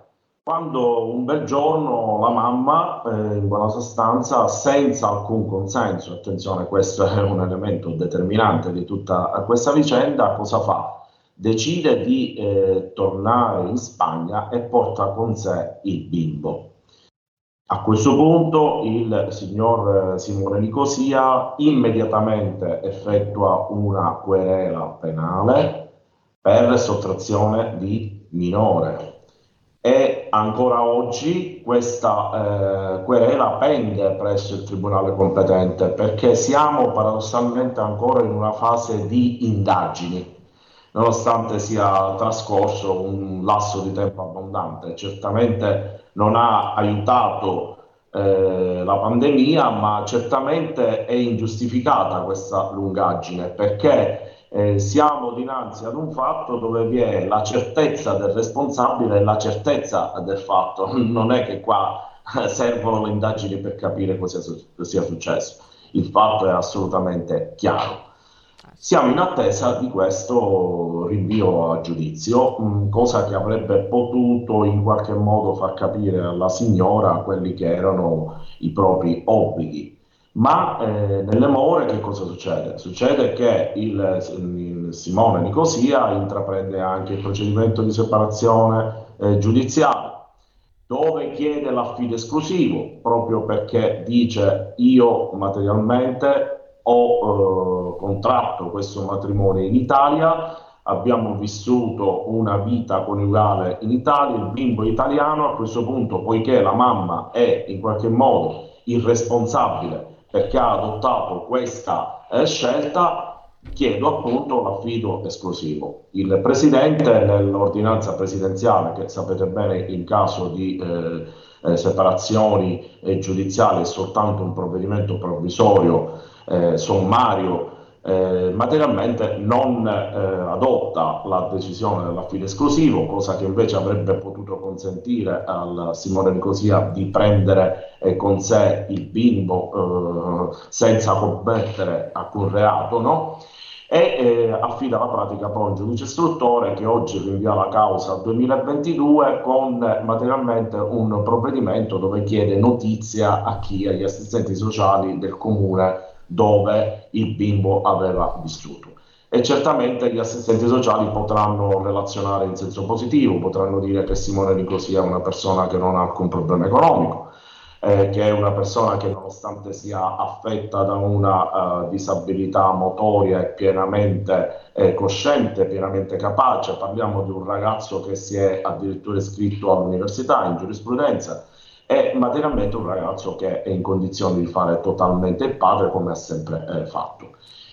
Quando un bel giorno la mamma, eh, in buona sostanza, senza alcun consenso, attenzione, questo è un elemento determinante di tutta questa vicenda, cosa fa? Decide di eh, tornare in Spagna e porta con sé il bimbo. A questo punto il signor eh, Simone Nicosia immediatamente effettua una querela penale per sottrazione di minore e ancora oggi questa eh, querela pende presso il tribunale competente perché siamo paradossalmente ancora in una fase di indagini nonostante sia trascorso un lasso di tempo abbondante. Certamente non ha aiutato eh, la pandemia, ma certamente è ingiustificata questa lungaggine perché eh, siamo dinanzi ad un fatto dove vi è la certezza del responsabile e la certezza del fatto. Non è che qua servono le indagini per capire cosa sia, su- sia successo. Il fatto è assolutamente chiaro. Siamo in attesa di questo rinvio a giudizio, mh, cosa che avrebbe potuto in qualche modo far capire alla signora quelli che erano i propri obblighi. Ma eh, nelle more che cosa succede? Succede che il, il Simone Nicosia intraprende anche il procedimento di separazione eh, giudiziale, dove chiede l'affido esclusivo, proprio perché dice io materialmente ho eh, contratto questo matrimonio in Italia, abbiamo vissuto una vita coniugale in Italia, il bimbo è italiano, a questo punto, poiché la mamma è in qualche modo irresponsabile perché ha adottato questa eh, scelta, chiedo appunto l'affido esclusivo. Il Presidente nell'ordinanza presidenziale, che sapete bene in caso di eh, eh, separazioni eh, giudiziali è soltanto un provvedimento provvisorio, eh, sommario, eh, materialmente non eh, adotta la decisione dell'affido esclusivo, cosa che invece avrebbe potuto consentire al Simone Nicosia di prendere eh, con sé il bimbo eh, senza commettere alcun reato, no? e eh, affida la pratica poi a un giudice istruttore che oggi rinvia la causa al 2022 con materialmente un provvedimento dove chiede notizia a chi, agli assistenti sociali del comune dove il bimbo aveva vissuto. E certamente gli assistenti sociali potranno relazionare in senso positivo, potranno dire che Simone Nicosia è una persona che non ha alcun problema economico, eh, che è una persona che nonostante sia affetta da una uh, disabilità motoria è pienamente eh, cosciente, pienamente capace. Parliamo di un ragazzo che si è addirittura iscritto all'università in giurisprudenza è materialmente un ragazzo che è in condizioni di fare totalmente il padre come ha sempre eh, fatto.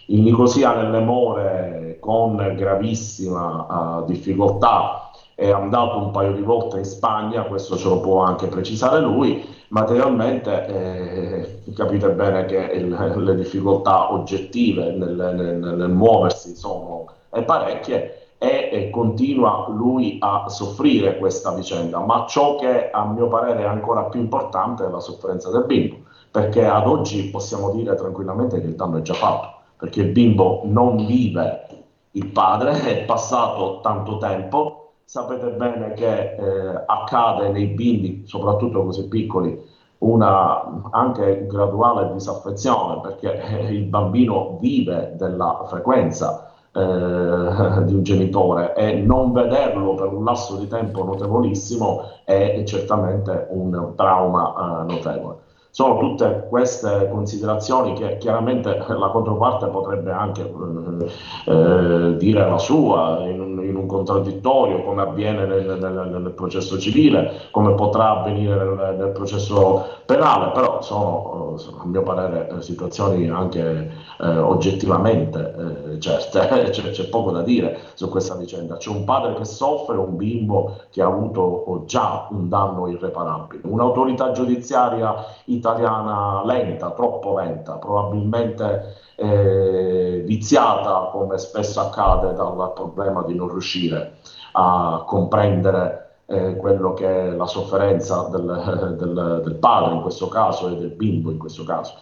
In Nicosia nelle more con gravissima uh, difficoltà è andato un paio di volte in Spagna, questo ce lo può anche precisare lui, materialmente eh, capite bene che il, le difficoltà oggettive nel, nel, nel muoversi sono parecchie e, continua lui a soffrire questa vicenda, ma ciò che a mio parere è ancora più importante è la sofferenza del bimbo, perché ad oggi possiamo dire tranquillamente che il danno è già fatto, perché il bimbo non vive il padre, è passato tanto tempo, sapete bene che eh, accade nei bimbi, soprattutto così piccoli, una anche graduale disaffezione perché eh, il bambino vive della frequenza eh, di un genitore e non vederlo per un lasso di tempo notevolissimo è certamente un trauma eh, notevole. Sono tutte queste considerazioni che chiaramente la controparte potrebbe anche eh, eh, dire la sua in un, in un, contraddittorio, come avviene nel, nel, nel, processo civile, come potrà avvenire nel, nel processo penale, però sono, sono, a mio parere situazioni anche eh, oggettivamente eh, certe, c'è, c'è, poco da dire su questa vicenda. C'è un padre che soffre, un bimbo che ha avuto già un danno irreparabile, un'autorità giudiziaria italiana lenta, troppo lenta, probabilmente eh, viziata come spesso accade dal problema di non riuscire a comprendere eh, quello che è la sofferenza del, del, del, padre in questo caso e del bimbo in questo caso.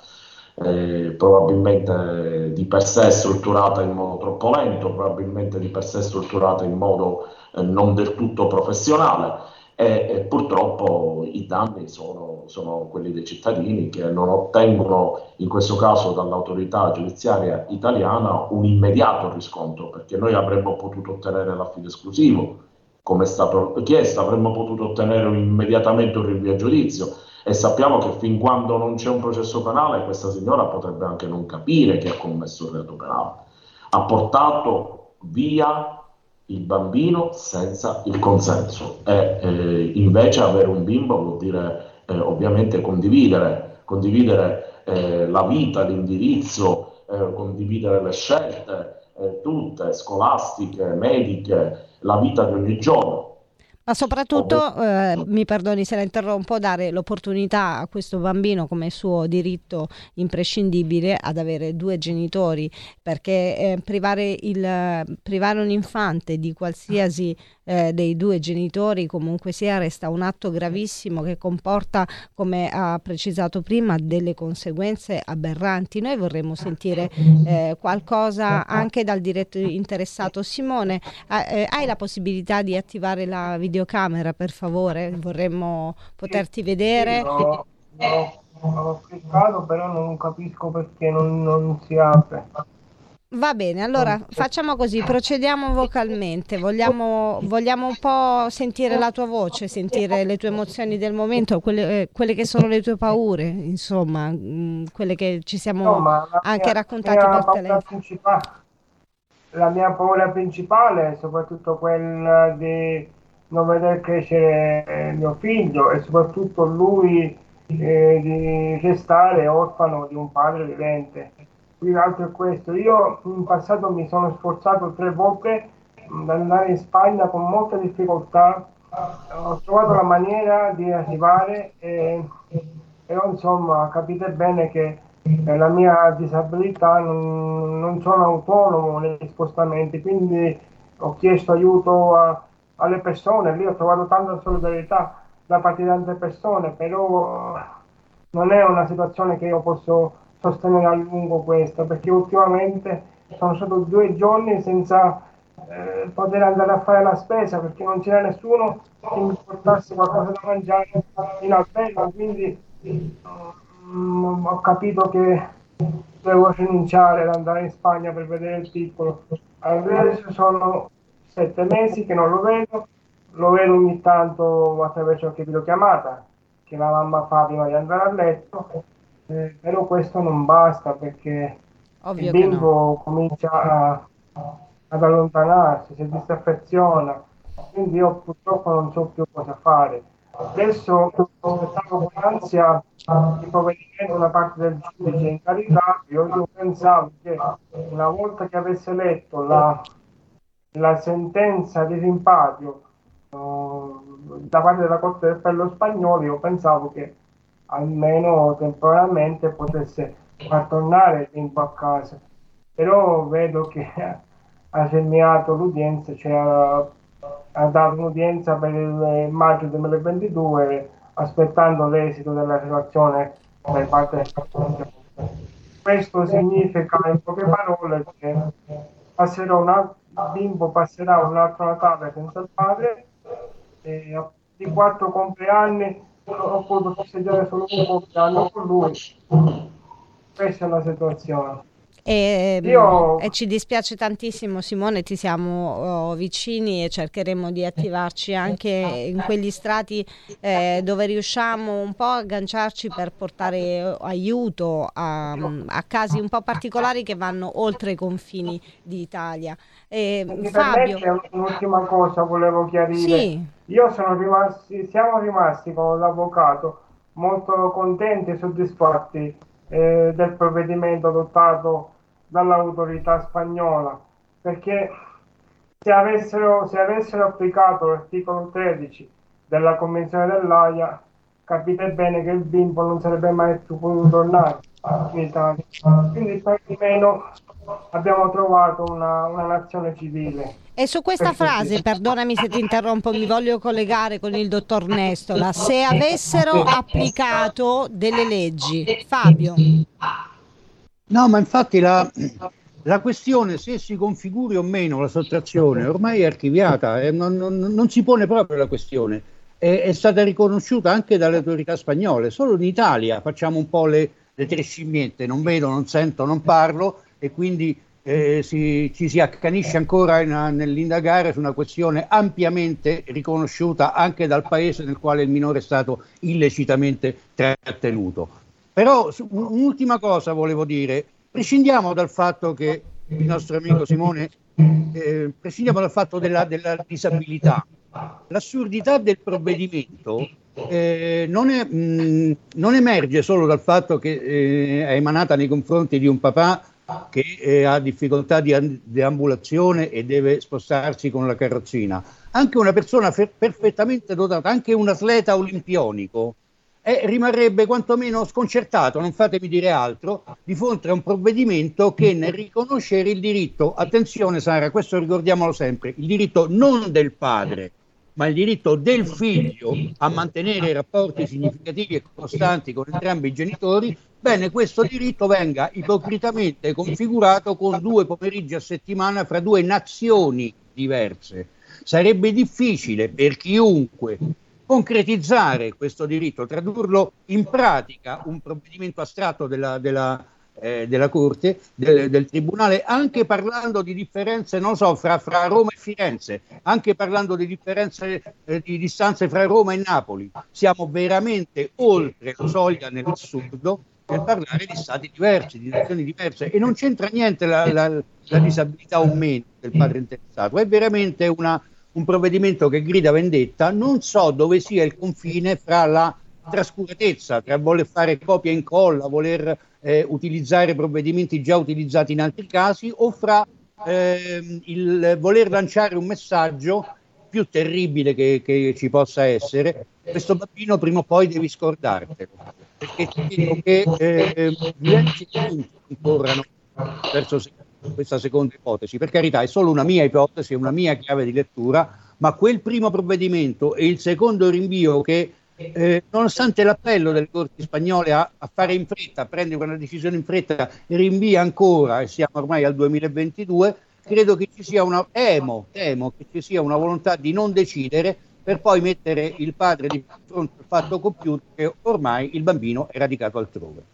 Eh, probabilmente di per sé strutturata in modo troppo lento, probabilmente di per sé strutturata in modo eh, non del tutto professionale e, purtroppo i danni sono, sono, quelli dei cittadini che non ottengono in questo caso dall'autorità giudiziaria italiana un immediato riscontro perché noi avremmo potuto ottenere l'affido esclusivo come è stato chiesto, avremmo potuto ottenere immediatamente un rinvio a giudizio e sappiamo che fin quando non c'è un processo penale questa signora potrebbe anche non capire che ha commesso un reato penale. Ha portato via il bambino senza il consenso e eh, invece avere un bimbo vuol dire eh, ovviamente condividere, condividere eh, la vita, l'indirizzo, eh, condividere le scelte, eh, tutte scolastiche, mediche, la vita di ogni giorno. Ma soprattutto, eh, mi perdoni se la interrompo, dare l'opportunità a questo bambino come suo diritto imprescindibile ad avere due genitori, perché eh, privare, il, privare un infante di qualsiasi eh, dei due genitori comunque sia resta un atto gravissimo che comporta, come ha precisato prima, delle conseguenze aberranti. Noi vorremmo sentire eh, qualcosa anche dal diretto interessato. Simone, eh, hai la possibilità di attivare la video videocamera, per favore? Vorremmo poterti vedere. No, no, ho cliccato, però non capisco perché non, non si apre. Va bene, allora facciamo così, procediamo vocalmente, vogliamo, vogliamo, un po' sentire la tua voce, sentire le tue emozioni del momento, quelle, eh, quelle che sono le tue paure, insomma, mh, mm, quelle che ci siamo no, anche mia, raccontate per telefono. La mia paura principale è soprattutto quella di non vedere crescere eh, mio figlio e soprattutto lui eh, di restare orfano di un padre vivente. Qui l'altro è questo, io in passato mi sono sforzato tre volte ad andare in Spagna con molta difficoltà, ho trovato la maniera di arrivare, e, però insomma capite bene che per la mia disabilità non, non sono autonomo negli spostamenti, quindi ho chiesto aiuto a, alle persone, lì ho trovato tanta solidarietà da parte di tante persone, però non è una situazione che io posso sostenere a lungo questa, perché ultimamente sono stato due giorni senza eh, poter andare a fare la spesa perché non c'era nessuno che mi portasse qualcosa da mangiare in albergo, quindi mm, ho capito che devo rinunciare ad andare in Spagna per vedere il piccolo. Adesso sono sette mesi che non lo vedo, lo vedo ogni tanto attraverso qualche videochiamata, che la mamma fa prima di andare a letto, eh, però questo non basta perché Ovvio il bimbo comincia a- ad allontanarsi, si disaffeziona, quindi io purtroppo non so più cosa fare. Adesso aspettavo con ansia il provvedimento da parte del giudice incaricato, io, io pensavo che una volta che avesse letto la, la sentenza di rimpatrio eh, da parte della Corte d'Appello spagnola, io pensavo che almeno temporaneamente potesse far tornare il bimbo a casa. Però vedo che ha terminato l'udienza, cioè ha, ha dato un'udienza per il maggio 2022 aspettando l'esito della relazione da parte del Parlamento. Questo significa in poche parole che passerò una, bimbo passerà un altro Natale senza il padre e di quattro compleanni ho potuto festeggiare solo un compleanno con lui. Questa è la situazione. E, Io- e ci dispiace tantissimo Simone, ti siamo oh, vicini e cercheremo di attivarci anche in quegli strati eh, dove riusciamo un po' a agganciarci per portare eh, aiuto a, a casi un po' particolari che vanno oltre i confini d'Italia. E, Mi Fabio, un'ultima cosa volevo chiarire. Sì. Io sono rimasti, siamo rimasti con l'avvocato molto contenti e soddisfatti eh, del provvedimento adottato dall'autorità spagnola, perché se avessero, se avessero applicato l'articolo 13 della Convenzione dell'AIA, capite bene che il bimbo non sarebbe mai più potuto tornare in Italia. Quindi per di meno abbiamo trovato una, una nazione civile. E su questa frase, perdonami se ti interrompo, mi voglio collegare con il dottor Nestola. Se avessero applicato delle leggi, Fabio. No, ma infatti la, la questione se si configuri o meno la sottrazione ormai è archiviata, eh, non, non- non si pone proprio la questione. È, è stata riconosciuta anche dalle autorità spagnole, solo in Italia facciamo un po' le, le tre scimmiette, non vedo, non sento, non parlo e quindi eh, si- ci si accanisce ancora in- nell'indagare su una questione ampiamente riconosciuta anche dal paese nel quale il minore è stato illecitamente trattenuto. Però un'ultima cosa volevo dire, prescindiamo dal fatto che il nostro amico Simone, eh, prescindiamo dal fatto della, della disabilità. L'assurdità del provvedimento eh, non, è, mh, non emerge solo dal fatto che eh, è emanata nei confronti di un papà che eh, ha difficoltà di deambulazione e deve spostarsi con la carrozzina. Anche una persona fer- perfettamente dotata, anche un atleta olimpionico, eh, rimarrebbe quantomeno sconcertato, non fatemi dire altro, di fronte a un provvedimento che nel riconoscere il diritto, attenzione Sara, questo ricordiamolo sempre, il diritto non del padre, ma il diritto del figlio a mantenere rapporti significativi e costanti con entrambi i genitori, bene, questo diritto venga ipocritamente configurato con due pomeriggi a settimana fra due nazioni diverse. Sarebbe difficile per chiunque concretizzare questo diritto, tradurlo in pratica, un provvedimento astratto della, della, eh, della Corte, del, del Tribunale, anche parlando di differenze, non so, fra, fra Roma e Firenze, anche parlando di differenze eh, di distanze fra Roma e Napoli. Siamo veramente oltre la soglia nell'assurdo per parlare di stati diversi, di nazioni diverse e non c'entra niente la, la- la disabilità o meno del padre interessato, è veramente una- un provvedimento che grida vendetta, non so dove sia il confine fra la trascuratezza, tra voler fare copia e incolla, voler eh, utilizzare provvedimenti già utilizzati in altri casi o fra ehm, il voler lanciare un messaggio più terribile che, che ci possa essere, questo bambino prima o poi devi scordartelo, perché credo che eh, diversi punti incorrano verso questa seconda ipotesi. Per carità, è solo una mia ipotesi, è una mia chiave di lettura, ma quel primo provvedimento e il secondo rinvio che, eh, nonostante l'appello delle corti spagnole a, a fare in fretta, a prendere una decisione in fretta, rinvia ancora, e siamo ormai al 2022, credo che ci sia una, temo, temo che ci sia una volontà di non decidere per poi mettere il padre di fronte al fatto compiuto che ormai il bambino è radicato altrove.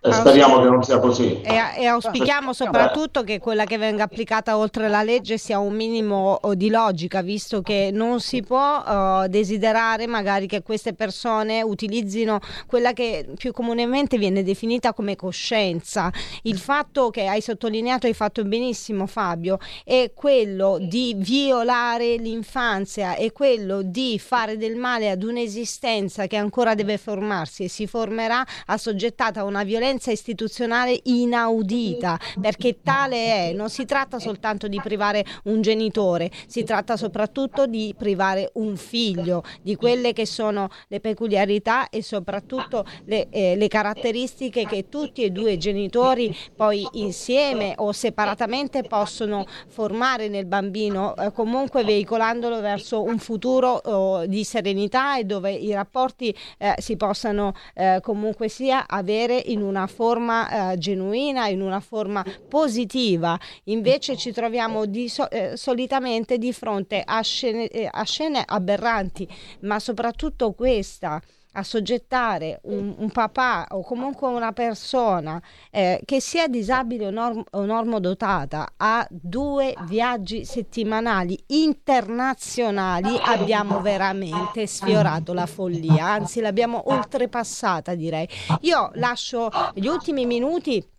E speriamo che non sia così. E, e auspichiamo soprattutto che quella che venga applicata oltre la legge sia un minimo oh, di logica, visto che non si può uh, desiderare magari che queste persone utilizzino quella che più comunemente viene definita come coscienza. Il fatto che hai sottolineato, hai fatto benissimo Fabio, è quello di violare l'infanzia, è quello di fare del male ad un'esistenza che ancora deve formarsi e si formerà assoggettata a una violenza violenza istituzionale inaudita, perché tale è, non si tratta soltanto di privare un genitore, si tratta soprattutto di privare un figlio di quelle che sono le peculiarità e soprattutto le, eh, le caratteristiche che tutti e due i genitori poi insieme o separatamente possono formare nel bambino, eh, comunque veicolandolo verso un futuro oh, di serenità e dove i rapporti eh, si possano eh, comunque sia avere in una una forma eh, genuina, in una forma positiva. Invece ci troviamo di so- eh, solitamente di fronte a scene, eh, a scene aberranti, ma soprattutto questa assoggettare un, un, papà o comunque una persona eh, che sia disabile o, norm- o normodotata a due viaggi settimanali internazionali abbiamo veramente sfiorato la follia, anzi l'abbiamo oltrepassata direi. Io lascio gli ultimi minuti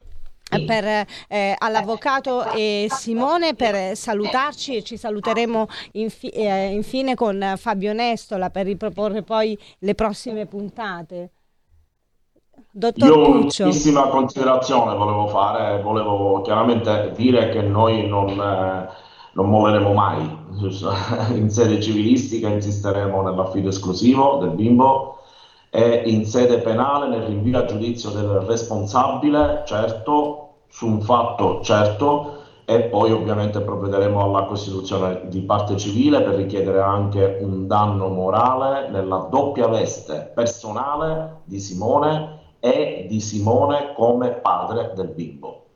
per, eh, all'avvocato e Simone per salutarci e ci saluteremo infi- eh, infine con Fabio Nestola per riproporre poi le prossime puntate. Dottor Io un'ultimissima considerazione volevo fare, volevo chiaramente dire che noi non, eh, non muoveremo mai, in sede civilistica insisteremo nell'affido esclusivo del bimbo e in sede penale nel rinvio a giudizio del responsabile, certo, su un fatto certo, e poi ovviamente provvederemo alla costituzione di parte civile per richiedere anche un danno morale nella doppia veste personale di Simone e di Simone come padre del bimbo.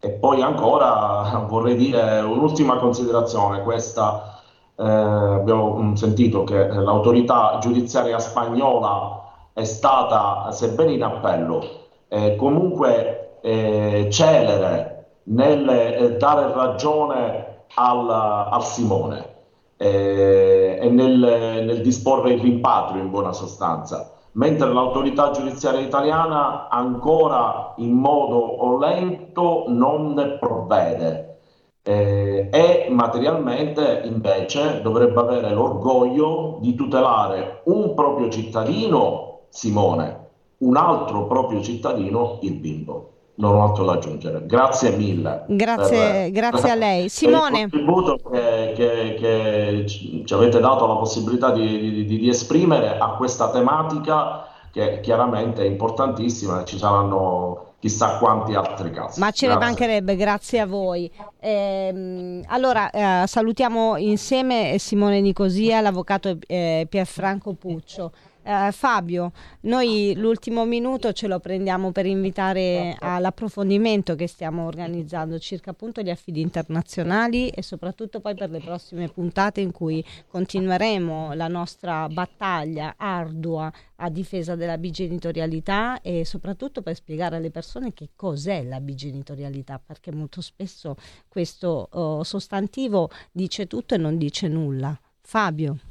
E poi ancora vorrei dire un'ultima considerazione, questa eh, abbiamo sentito che l'autorità giudiziaria spagnola è stata, sebbene in appello, eh, comunque eh, celere nel eh, dare ragione al, al Simone eh, e nel, nel disporre il rimpatrio in buona sostanza. Mentre l'autorità giudiziaria italiana ancora in modo lento non ne provvede. Eh, e materialmente invece dovrebbe avere l'orgoglio di tutelare un proprio cittadino Simone, un altro proprio cittadino, il bimbo. Non ho altro da aggiungere. Grazie mille. Grazie, per, grazie a lei. Simone. Per il contributo che, che, che, ci avete dato la possibilità di, di, di esprimere a questa tematica che chiaramente è importantissima e ci saranno chissà quanti altri casi. Ma ce ne mancherebbe, grazie a voi. Eh, allora, eh, salutiamo insieme Simone Nicosia, l'avvocato eh, Pierfranco Puccio. Eh, Fabio, noi l'ultimo minuto ce lo prendiamo per invitare all'approfondimento che stiamo organizzando circa appunto gli affidi internazionali e soprattutto poi per le prossime puntate in cui continueremo la nostra battaglia ardua a difesa della bigenitorialità e soprattutto per spiegare alle persone che cos'è la bigenitorialità, perché molto spesso questo oh, sostantivo dice tutto e non dice nulla. Fabio.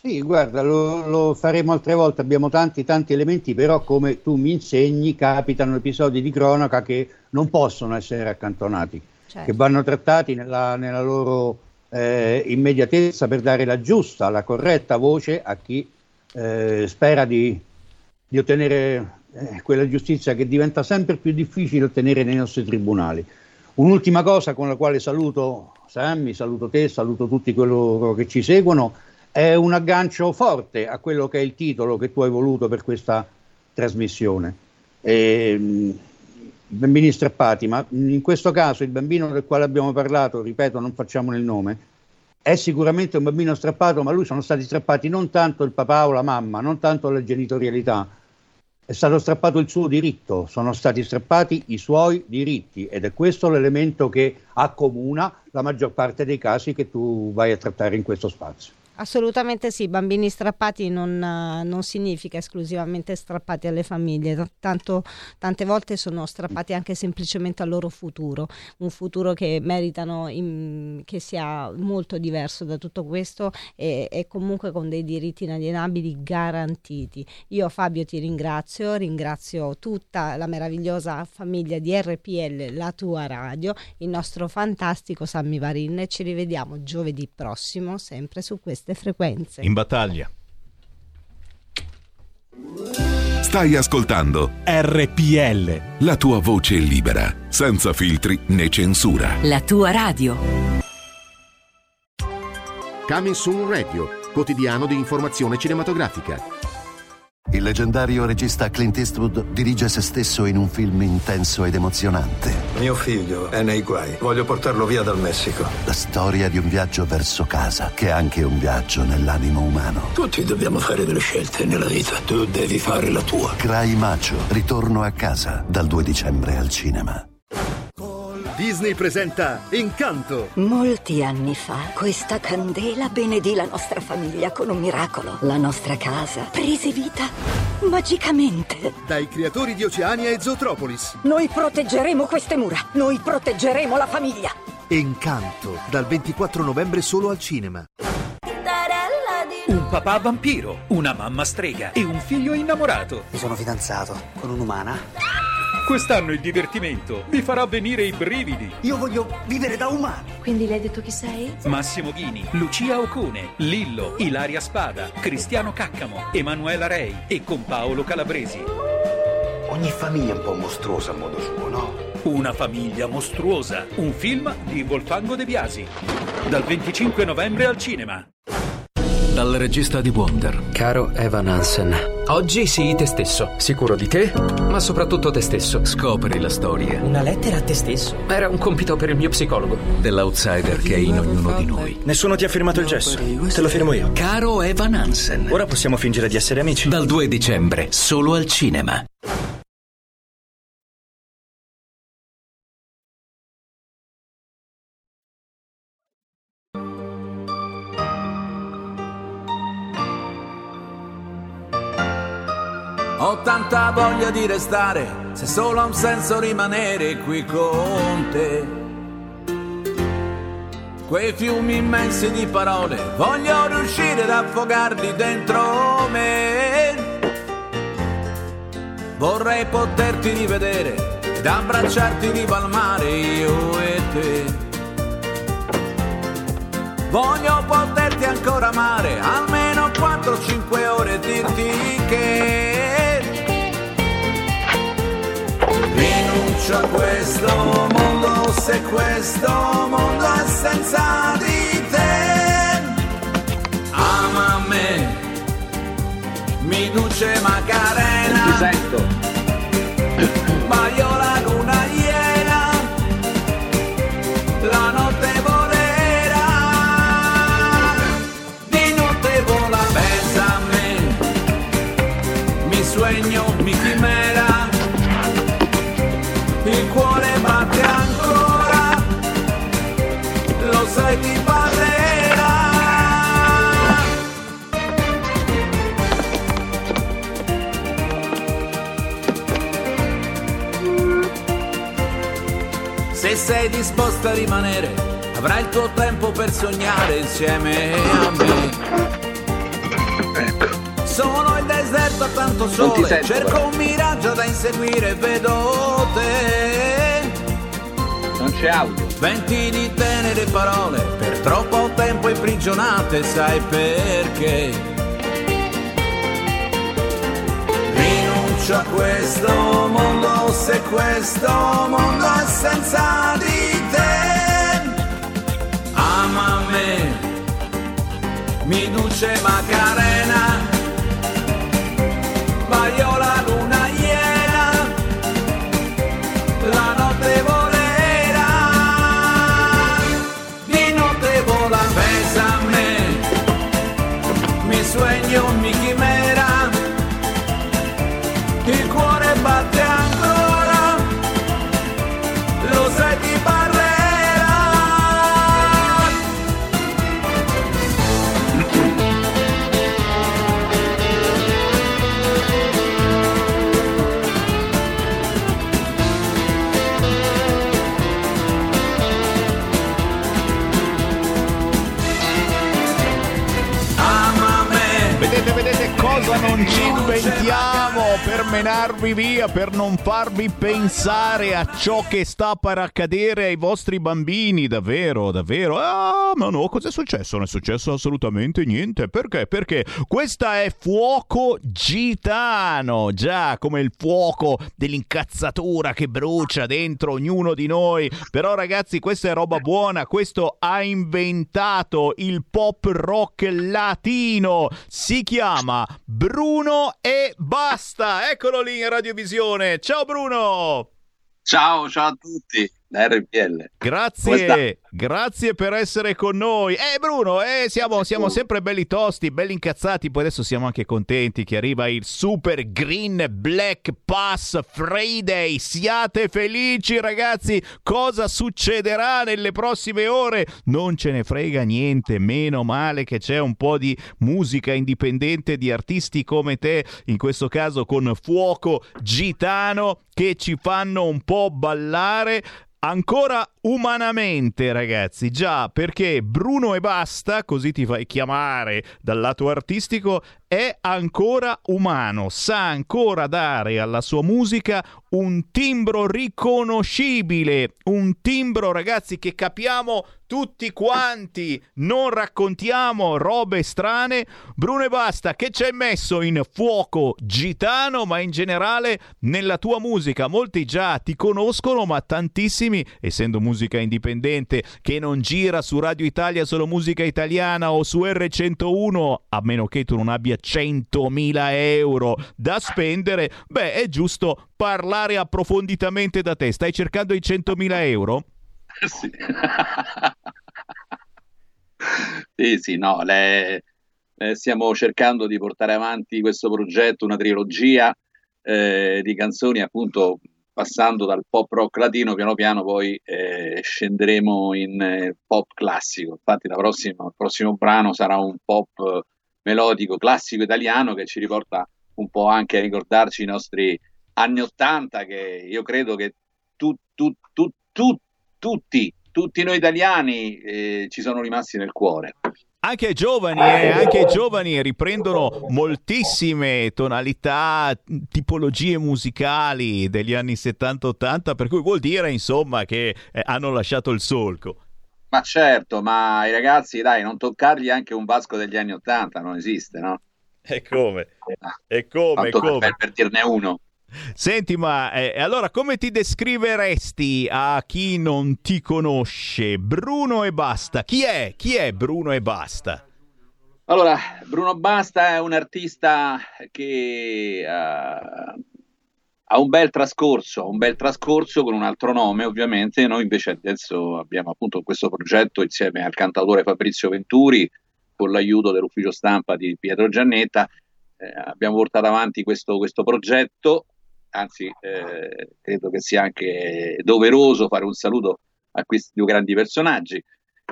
Sì, guarda, lo, lo, faremo altre volte, abbiamo tanti tanti elementi, però come tu mi insegni capitano episodi di cronaca che non possono essere accantonati, certo. che vanno trattati nella, nella loro eh, immediatezza per dare la giusta, la corretta voce a chi eh, spera di, di ottenere eh, quella giustizia che diventa sempre più difficile ottenere nei nostri tribunali. Un'ultima cosa con la quale saluto Sammy, saluto te, saluto tutti coloro che ci seguono è un aggancio forte a quello che è il titolo che tu hai voluto per questa trasmissione. E, I bambini strappati, ma in questo caso il bambino del quale abbiamo parlato, ripeto, non facciamo il nome, è sicuramente un bambino strappato, ma lui sono stati strappati non tanto il papà o la mamma, non tanto la genitorialità, è stato strappato il suo diritto, sono stati strappati i suoi diritti ed è questo l'elemento che accomuna la maggior parte dei casi che tu vai a trattare in questo spazio. Assolutamente sì, bambini strappati non, non significa esclusivamente strappati alle famiglie, tanto, tante volte sono strappati anche semplicemente al loro futuro, un futuro che meritano in- che sia molto diverso da tutto questo e, e comunque con dei diritti inalienabili garantiti. Io Fabio ti ringrazio, ringrazio tutta la meravigliosa famiglia di RPL, la tua radio, il nostro fantastico Sammy Varin e ci rivediamo giovedì prossimo sempre su queste frequenze. In battaglia. Stai ascoltando RPL. la tua voce libera, senza filtri né censura. La tua radio. Coming Soon Radio, quotidiano di informazione cinematografica. Il leggendario regista Clint Eastwood dirige se stesso in un film intenso ed emozionante. Mio figlio è nei guai. Voglio portarlo via dal Messico. La storia di un viaggio verso casa, che è anche un viaggio nell'animo umano. Tutti dobbiamo fare delle scelte nella vita. Tu devi fare la tua. Cry Macho, ritorno a casa, dal 2 dicembre al cinema. Disney presenta Incanto. Molti anni fa questa candela benedì la nostra famiglia con un miracolo. La nostra casa prese vita magicamente. Dai creatori di Oceania e Zootropolis. Noi proteggeremo queste mura. Noi proteggeremo la famiglia. Incanto, dal 24 novembre solo al cinema. Un papà vampiro, una mamma strega e un figlio innamorato. Mi sono fidanzato con un'umana. Quest'anno il divertimento vi farà venire i brividi. Io voglio vivere da umano. Quindi lei ha detto chi sei? Massimo Ghini, Lucia Ocone, Lillo, Ilaria Spada, Cristiano Caccamo, Emanuela Rei e con Paolo Calabresi. Ogni famiglia è un po' mostruosa a modo suo, no? Una famiglia mostruosa, un film di Volfango De Biasi. Dal 25 novembre al cinema. Dal regista di Wonder. Caro Evan Hansen, oggi sii te stesso, sicuro di te, ma soprattutto te stesso. Scopri la storia Una lettera a te stesso? Era un compito per il mio psicologo. dell'outsider che è in ognuno di noi. Nessuno ti ha firmato il gesso. Te lo firmo io. Caro Evan Hansen. Ora possiamo fingere di essere amici. Dal 2 dicembre, solo al cinema. Ho tanta voglia di restare, se solo ha un senso rimanere qui con te. Quei fiumi immensi di parole, voglio riuscire ad affogarli dentro me. Vorrei poterti rivedere ed abbracciarti di mare io e te. Voglio poterti ancora amare, almeno 4-5 ore e dirti che a questo mondo se questo mondo è senza di te. Ama me, mi duce Macarena. Ti sento. Ma sei disposta a rimanere, avrai il tuo tempo per sognare insieme a me. Sono il deserto a tanto sole, sento, cerco però. un miraggio da inseguire, vedo te. Non c'è audio. Venti di tenere parole, per troppo tempo imprigionate, sai perché? Rinuncio a questo mondo se questo mondo è senza di te. Ama me, mi duce Macarena, ci inventiamo per menarvi via, per non farvi pensare a ciò che sta per accadere ai vostri bambini? Davvero, davvero? Ah, ma no, cos'è successo? Non è successo assolutamente niente. Perché? Perché questa è fuoco gitano, già come il fuoco dell'incazzatura che brucia dentro ognuno di noi. Però ragazzi, questa è roba buona, questo ha inventato il pop rock latino. Si chiama Bruno e basta. Eccolo lì in radiovisione. Ciao Bruno. Ciao, ciao a tutti da RPL. Grazie, grazie per essere con noi. Eh Bruno, eh, siamo, siamo, sempre belli tosti, belli incazzati, poi adesso siamo anche contenti che arriva il Super Green Black Pass Friday. Siate felici ragazzi, cosa succederà nelle prossime ore? Non ce ne frega niente, meno male che c'è un po' di musica indipendente di artisti come te, in questo caso con Fuoco Gitano, che ci fanno un po' ballare ancora umanamente, ragazzi. Già, perché Bruno e Basta, così ti fai chiamare dal lato artistico, è ancora umano, sa ancora dare alla sua musica un timbro riconoscibile, un timbro, ragazzi, che capiamo tutti quanti, non raccontiamo robe strane. Bruno e Basta, che ci hai messo in fuoco gitano, ma in generale nella tua musica? Molti già ti conoscono, ma tantissimi, essendo musica indipendente, che non gira su Radio Italia solo musica italiana o su R101, a meno che tu non abbia 100.000 euro da spendere, beh, è giusto parlare approfonditamente da te. Stai cercando i 100.000 euro? sì. sì, sì, no, le, eh, stiamo cercando di portare avanti questo progetto, una trilogia eh, di canzoni appunto passando dal pop rock latino, piano piano poi eh, scenderemo in eh, pop classico. Infatti prossima, il prossimo brano sarà un pop melodico classico italiano che ci riporta un po' anche a ricordarci i nostri anni Ottanta che io credo che tu, tu, tu, tutti, tutti noi italiani eh, ci sono rimasti nel cuore. Anche giovani, eh, anche giovani riprendono moltissime tonalità, tipologie musicali degli anni 70-80, per cui vuol dire insomma che eh, hanno lasciato il solco. Ma certo, ma i ragazzi, dai, non toccargli anche un Vasco degli anni 80, non esiste, no? E come? E come? come? Per, per dirne uno. Senti, ma eh, allora come ti descriveresti a chi non ti conosce? Bruno e basta. Chi è? Chi è Bruno e basta? Allora, Bruno Basta è un artista che uh, ha un bel trascorso, un bel trascorso con un altro nome, ovviamente. Noi invece adesso abbiamo appunto questo progetto insieme al cantautore Fabrizio Venturi, con l'aiuto dell'ufficio stampa di Pietro Giannetta. Eh, abbiamo portato avanti questo, questo progetto anzi eh, credo che sia anche doveroso fare un saluto a questi due grandi personaggi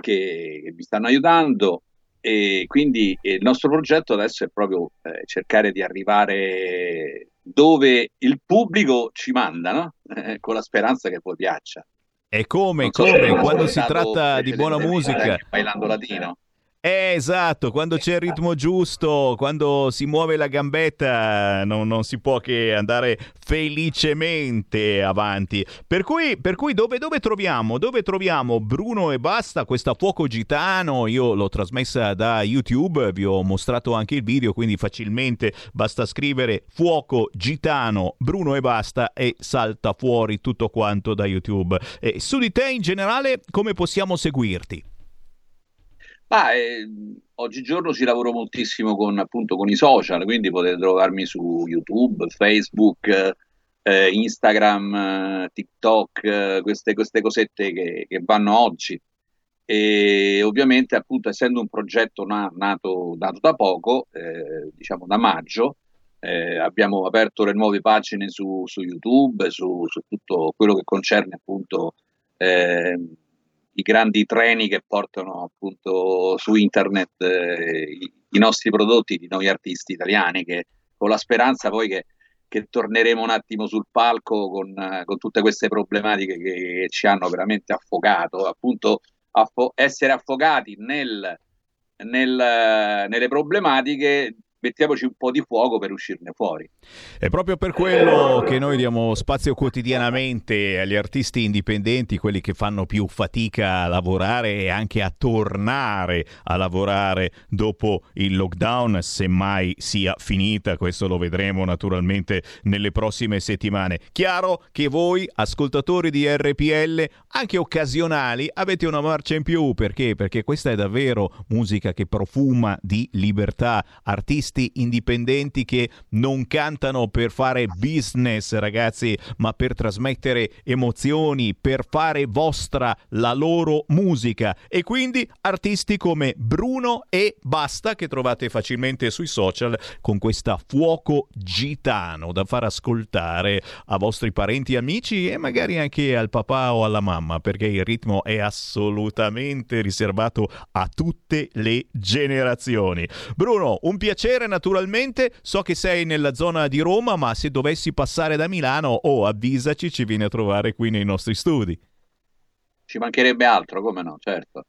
che, che mi stanno aiutando e quindi il nostro progetto adesso è proprio eh, cercare di arrivare dove il pubblico ci manda, no? eh, con la speranza che poi piaccia. E come, so come, quando si tratta di buona musica. Bailando latino. Eh, esatto, quando c'è il ritmo giusto, quando si muove la gambetta, non, non si può che andare felicemente avanti. Per cui, per cui dove, dove, troviamo? Dove troviamo Bruno e Basta, questa fuoco gitano? Io l'ho trasmessa da YouTube, vi ho mostrato anche il video, quindi facilmente basta scrivere fuoco gitano Bruno e Basta e salta fuori tutto quanto da YouTube. E su di te in generale come possiamo seguirti? Ah, eh, oggigiorno ci lavoro moltissimo con, appunto, con i social, quindi potete trovarmi su YouTube, Facebook, eh, Instagram, TikTok, eh, queste, queste, cosette che, che, vanno oggi. E ovviamente, appunto, essendo un progetto na- nato, nato, da poco, eh, diciamo da maggio, eh, abbiamo aperto le nuove pagine su, su YouTube, su, su, tutto quello che concerne appunto i grandi treni che portano appunto su internet eh, i, i, nostri prodotti di noi artisti italiani, che con la speranza poi che, che torneremo un attimo sul palco con, con tutte queste problematiche che, che, ci hanno veramente affogato, appunto affo- essere affogati nel, nel, nelle problematiche mettiamoci un po' di fuoco per uscirne fuori. È proprio per quello che noi diamo spazio quotidianamente agli artisti indipendenti, quelli che fanno più fatica a lavorare e anche a tornare a lavorare dopo il lockdown, semmai sia finita, questo lo vedremo naturalmente nelle prossime settimane. Chiaro che voi, ascoltatori di RPL, anche occasionali, avete una marcia in più, perché? Perché questa è davvero musica che profuma di libertà, artisti indipendenti che non cantano per fare business, ragazzi, ma per trasmettere emozioni, per fare vostra la loro musica. E quindi artisti come Bruno e Basta, che trovate facilmente sui social con questa fuoco gitano da far ascoltare a vostri parenti amici e magari anche al papà o alla mamma, perché il ritmo è assolutamente riservato a tutte le generazioni. Bruno, un piacere naturalmente, so che sei nella zona di Roma, ma se dovessi passare da Milano o oh, avvisaci, ci vieni a trovare qui nei nostri studi. Ci mancherebbe altro, come no, certo.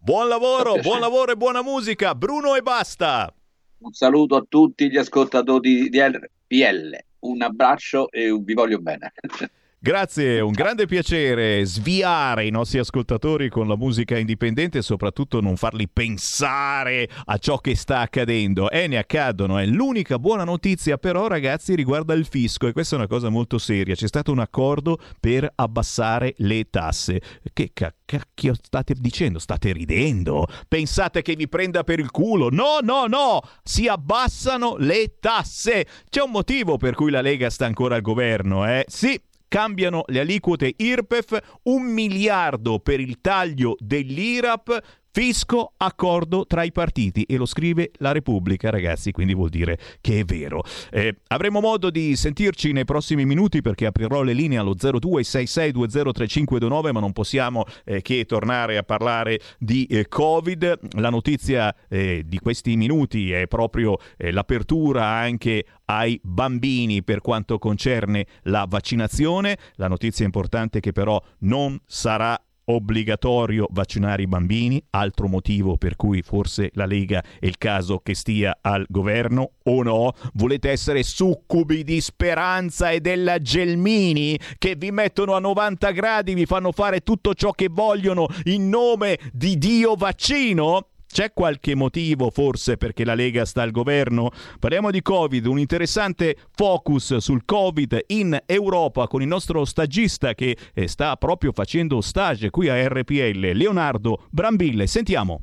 Buon lavoro, buon lavoro e buona musica, Bruno e basta. Un saluto a tutti gli ascoltatori di RPL, un abbraccio e vi voglio bene. Grazie, un grande piacere sviare i nostri ascoltatori con la musica indipendente e soprattutto non farli pensare a ciò che sta accadendo. E ne accadono, è l'unica buona notizia però ragazzi riguarda il fisco e questa è una cosa molto seria. C'è stato un accordo per abbassare le tasse. Che cacchio state dicendo? State ridendo? Pensate che vi prenda per il culo? No, no, no! Si abbassano le tasse! C'è un motivo per cui la Lega sta ancora al governo, eh? Sì, cambiano le aliquote IRPEF, un miliardo per il taglio dell'IRAP, Fisco, accordo tra i partiti e lo scrive la Repubblica, ragazzi, quindi vuol dire che è vero. Eh, avremo modo di sentirci nei prossimi minuti perché aprirò le linee allo 0266203529, ma non possiamo eh, che tornare a parlare di eh, Covid. La notizia eh, di questi minuti è proprio eh, l'apertura anche ai bambini per quanto concerne la vaccinazione. La notizia importante è che però non sarà obbligatorio vaccinare i bambini, altro motivo per cui forse la Lega è il caso che stia al governo o no? Volete essere succubi di speranza e della Gelmini che vi mettono a 90 gradi, vi fanno fare tutto ciò che vogliono in nome di Dio vaccino? C'è qualche motivo forse perché la Lega sta al governo? Parliamo di Covid, un interessante focus sul Covid in Europa con il nostro stagista che eh, sta proprio facendo stage qui a RPL, Leonardo Brambille. Sentiamo.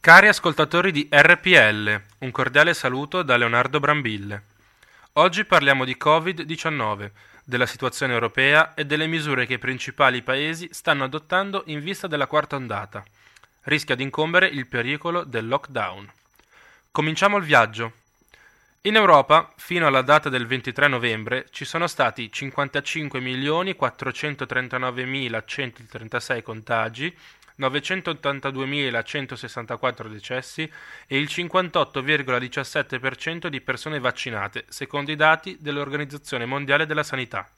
Cari ascoltatori di RPL, un cordiale saluto da Leonardo Brambille. Oggi parliamo di Covid-19, della situazione europea e delle misure che i principali paesi stanno adottando in vista della quarta ondata rischia di incombere il pericolo del lockdown. Cominciamo il viaggio. In Europa, fino alla data del 23 novembre, ci sono stati 55.439.136 contagi, 982.164 decessi e il 58,17% di persone vaccinate, secondo i dati dell'Organizzazione Mondiale della Sanità.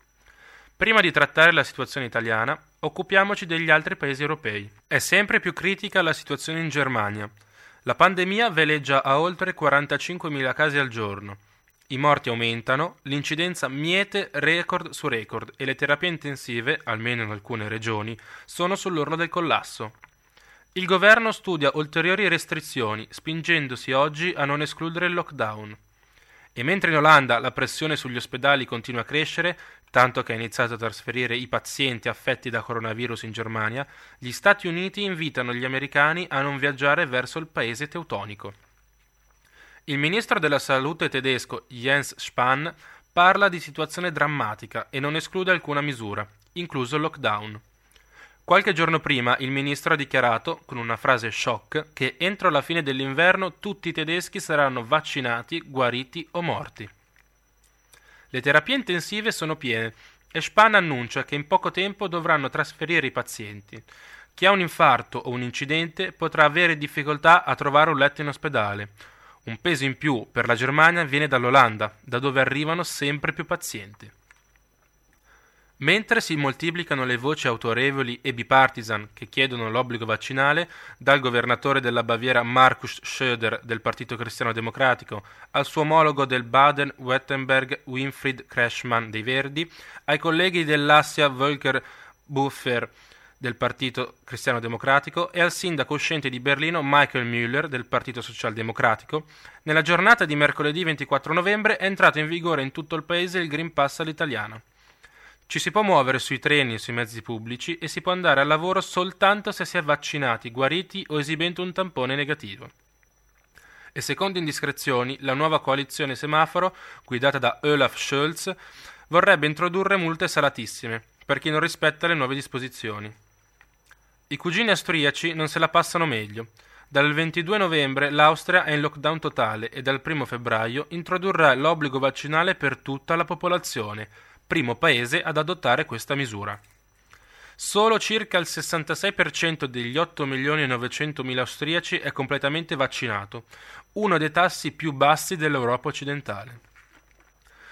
Prima di trattare la situazione italiana, occupiamoci degli altri paesi europei. È sempre più critica la situazione in Germania. La pandemia veleggia a oltre 45.000 casi al giorno. I morti aumentano, l'incidenza miete record su record e le terapie intensive, almeno in alcune regioni, sono sull'orlo del collasso. Il governo studia ulteriori restrizioni, spingendosi oggi a non escludere il lockdown. E mentre in Olanda la pressione sugli ospedali continua a crescere, tanto che ha iniziato a trasferire i pazienti affetti da coronavirus in Germania, gli Stati Uniti invitano gli americani a non viaggiare verso il paese teutonico. Il ministro della salute tedesco Jens Spahn parla di situazione drammatica e non esclude alcuna misura, incluso il lockdown. Qualche giorno prima il ministro ha dichiarato, con una frase shock, che entro la fine dell'inverno tutti i tedeschi saranno vaccinati, guariti o morti. Le terapie intensive sono piene e Spahn annuncia che in poco tempo dovranno trasferire i pazienti. Chi ha un infarto o un incidente potrà avere difficoltà a trovare un letto in ospedale. Un peso in più per la Germania viene dall'Olanda, da dove arrivano sempre più pazienti. Mentre si moltiplicano le voci autorevoli e bipartisan che chiedono l'obbligo vaccinale, dal governatore della Baviera Markus Schröder del Partito Cristiano Democratico al suo omologo del Baden-Württemberg Winfried Kretschmann dei Verdi, ai colleghi dell'Assia Volker Buffer del Partito Cristiano Democratico e al sindaco uscente di Berlino Michael Müller del Partito Socialdemocratico, nella giornata di mercoledì 24 novembre è entrato in vigore in tutto il paese il Green Pass all'italiana. Ci si può muovere sui treni e sui mezzi pubblici e si può andare al lavoro soltanto se si è vaccinati, guariti o esibendo un tampone negativo. E secondo indiscrezioni, la nuova coalizione semaforo, guidata da Olaf Scholz, vorrebbe introdurre multe salatissime per chi non rispetta le nuove disposizioni. I cugini austriaci non se la passano meglio. Dal 22 novembre l'Austria è in lockdown totale e dal 1 febbraio introdurrà l'obbligo vaccinale per tutta la popolazione, primo paese ad adottare questa misura. Solo circa il 66% degli 8 milioni e 900 mila austriaci è completamente vaccinato, uno dei tassi più bassi dell'Europa occidentale.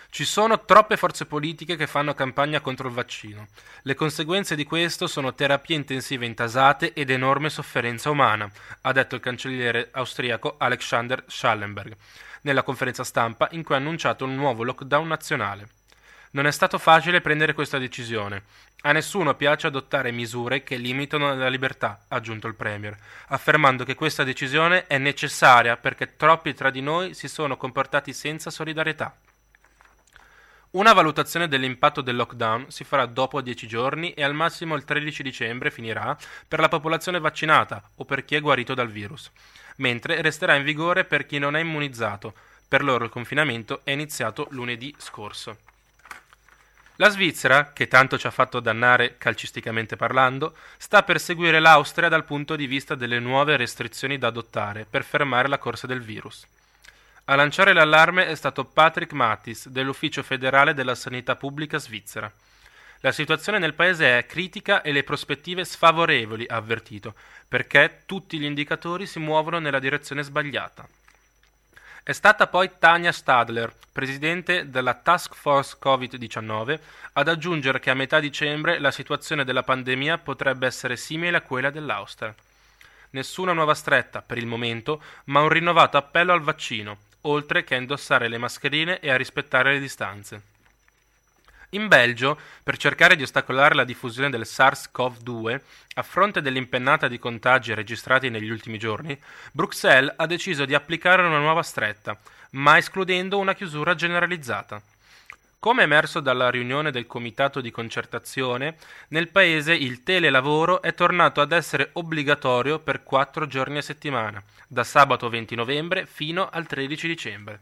Ci sono troppe forze politiche che fanno campagna contro il vaccino. Le conseguenze di questo sono terapie intensive intasate ed enorme sofferenza umana, ha detto il cancelliere austriaco Alexander Schallenberg nella conferenza stampa in cui ha annunciato un nuovo lockdown nazionale. Non è stato facile prendere questa decisione. A nessuno piace adottare misure che limitano la libertà, ha aggiunto il Premier, affermando che questa decisione è necessaria perché troppi tra di noi si sono comportati senza solidarietà. Una valutazione dell'impatto del lockdown si farà dopo 10 giorni e al massimo il 13 dicembre finirà per la popolazione vaccinata o per chi è guarito dal virus, mentre resterà in vigore per chi non è immunizzato. Per loro il confinamento è iniziato lunedì scorso. La Svizzera, che tanto ci ha fatto dannare calcisticamente parlando, sta per seguire l'Austria dal punto di vista delle nuove restrizioni da adottare per fermare la corsa del virus. A lanciare l'allarme è stato Patrick Mattis dell'Ufficio federale della sanità pubblica svizzera. La situazione nel paese è critica e le prospettive sfavorevoli, ha avvertito, perché tutti gli indicatori si muovono nella direzione sbagliata. È stata poi Tania Stadler, presidente della Task Force Covid-19, ad aggiungere che a metà dicembre la situazione della pandemia potrebbe essere simile a quella dell'Austria. Nessuna nuova stretta per il momento, ma un rinnovato appello al vaccino, oltre che a indossare le mascherine e a rispettare le distanze. In Belgio, per cercare di ostacolare la diffusione del SARS-CoV-2, a fronte dell'impennata di contagi registrati negli ultimi giorni, Bruxelles ha deciso di applicare una nuova stretta, ma escludendo una chiusura generalizzata. Come emerso dalla riunione del Comitato di concertazione, nel paese il telelavoro è tornato ad essere obbligatorio per quattro giorni a settimana, da sabato 20 novembre fino al 13 dicembre.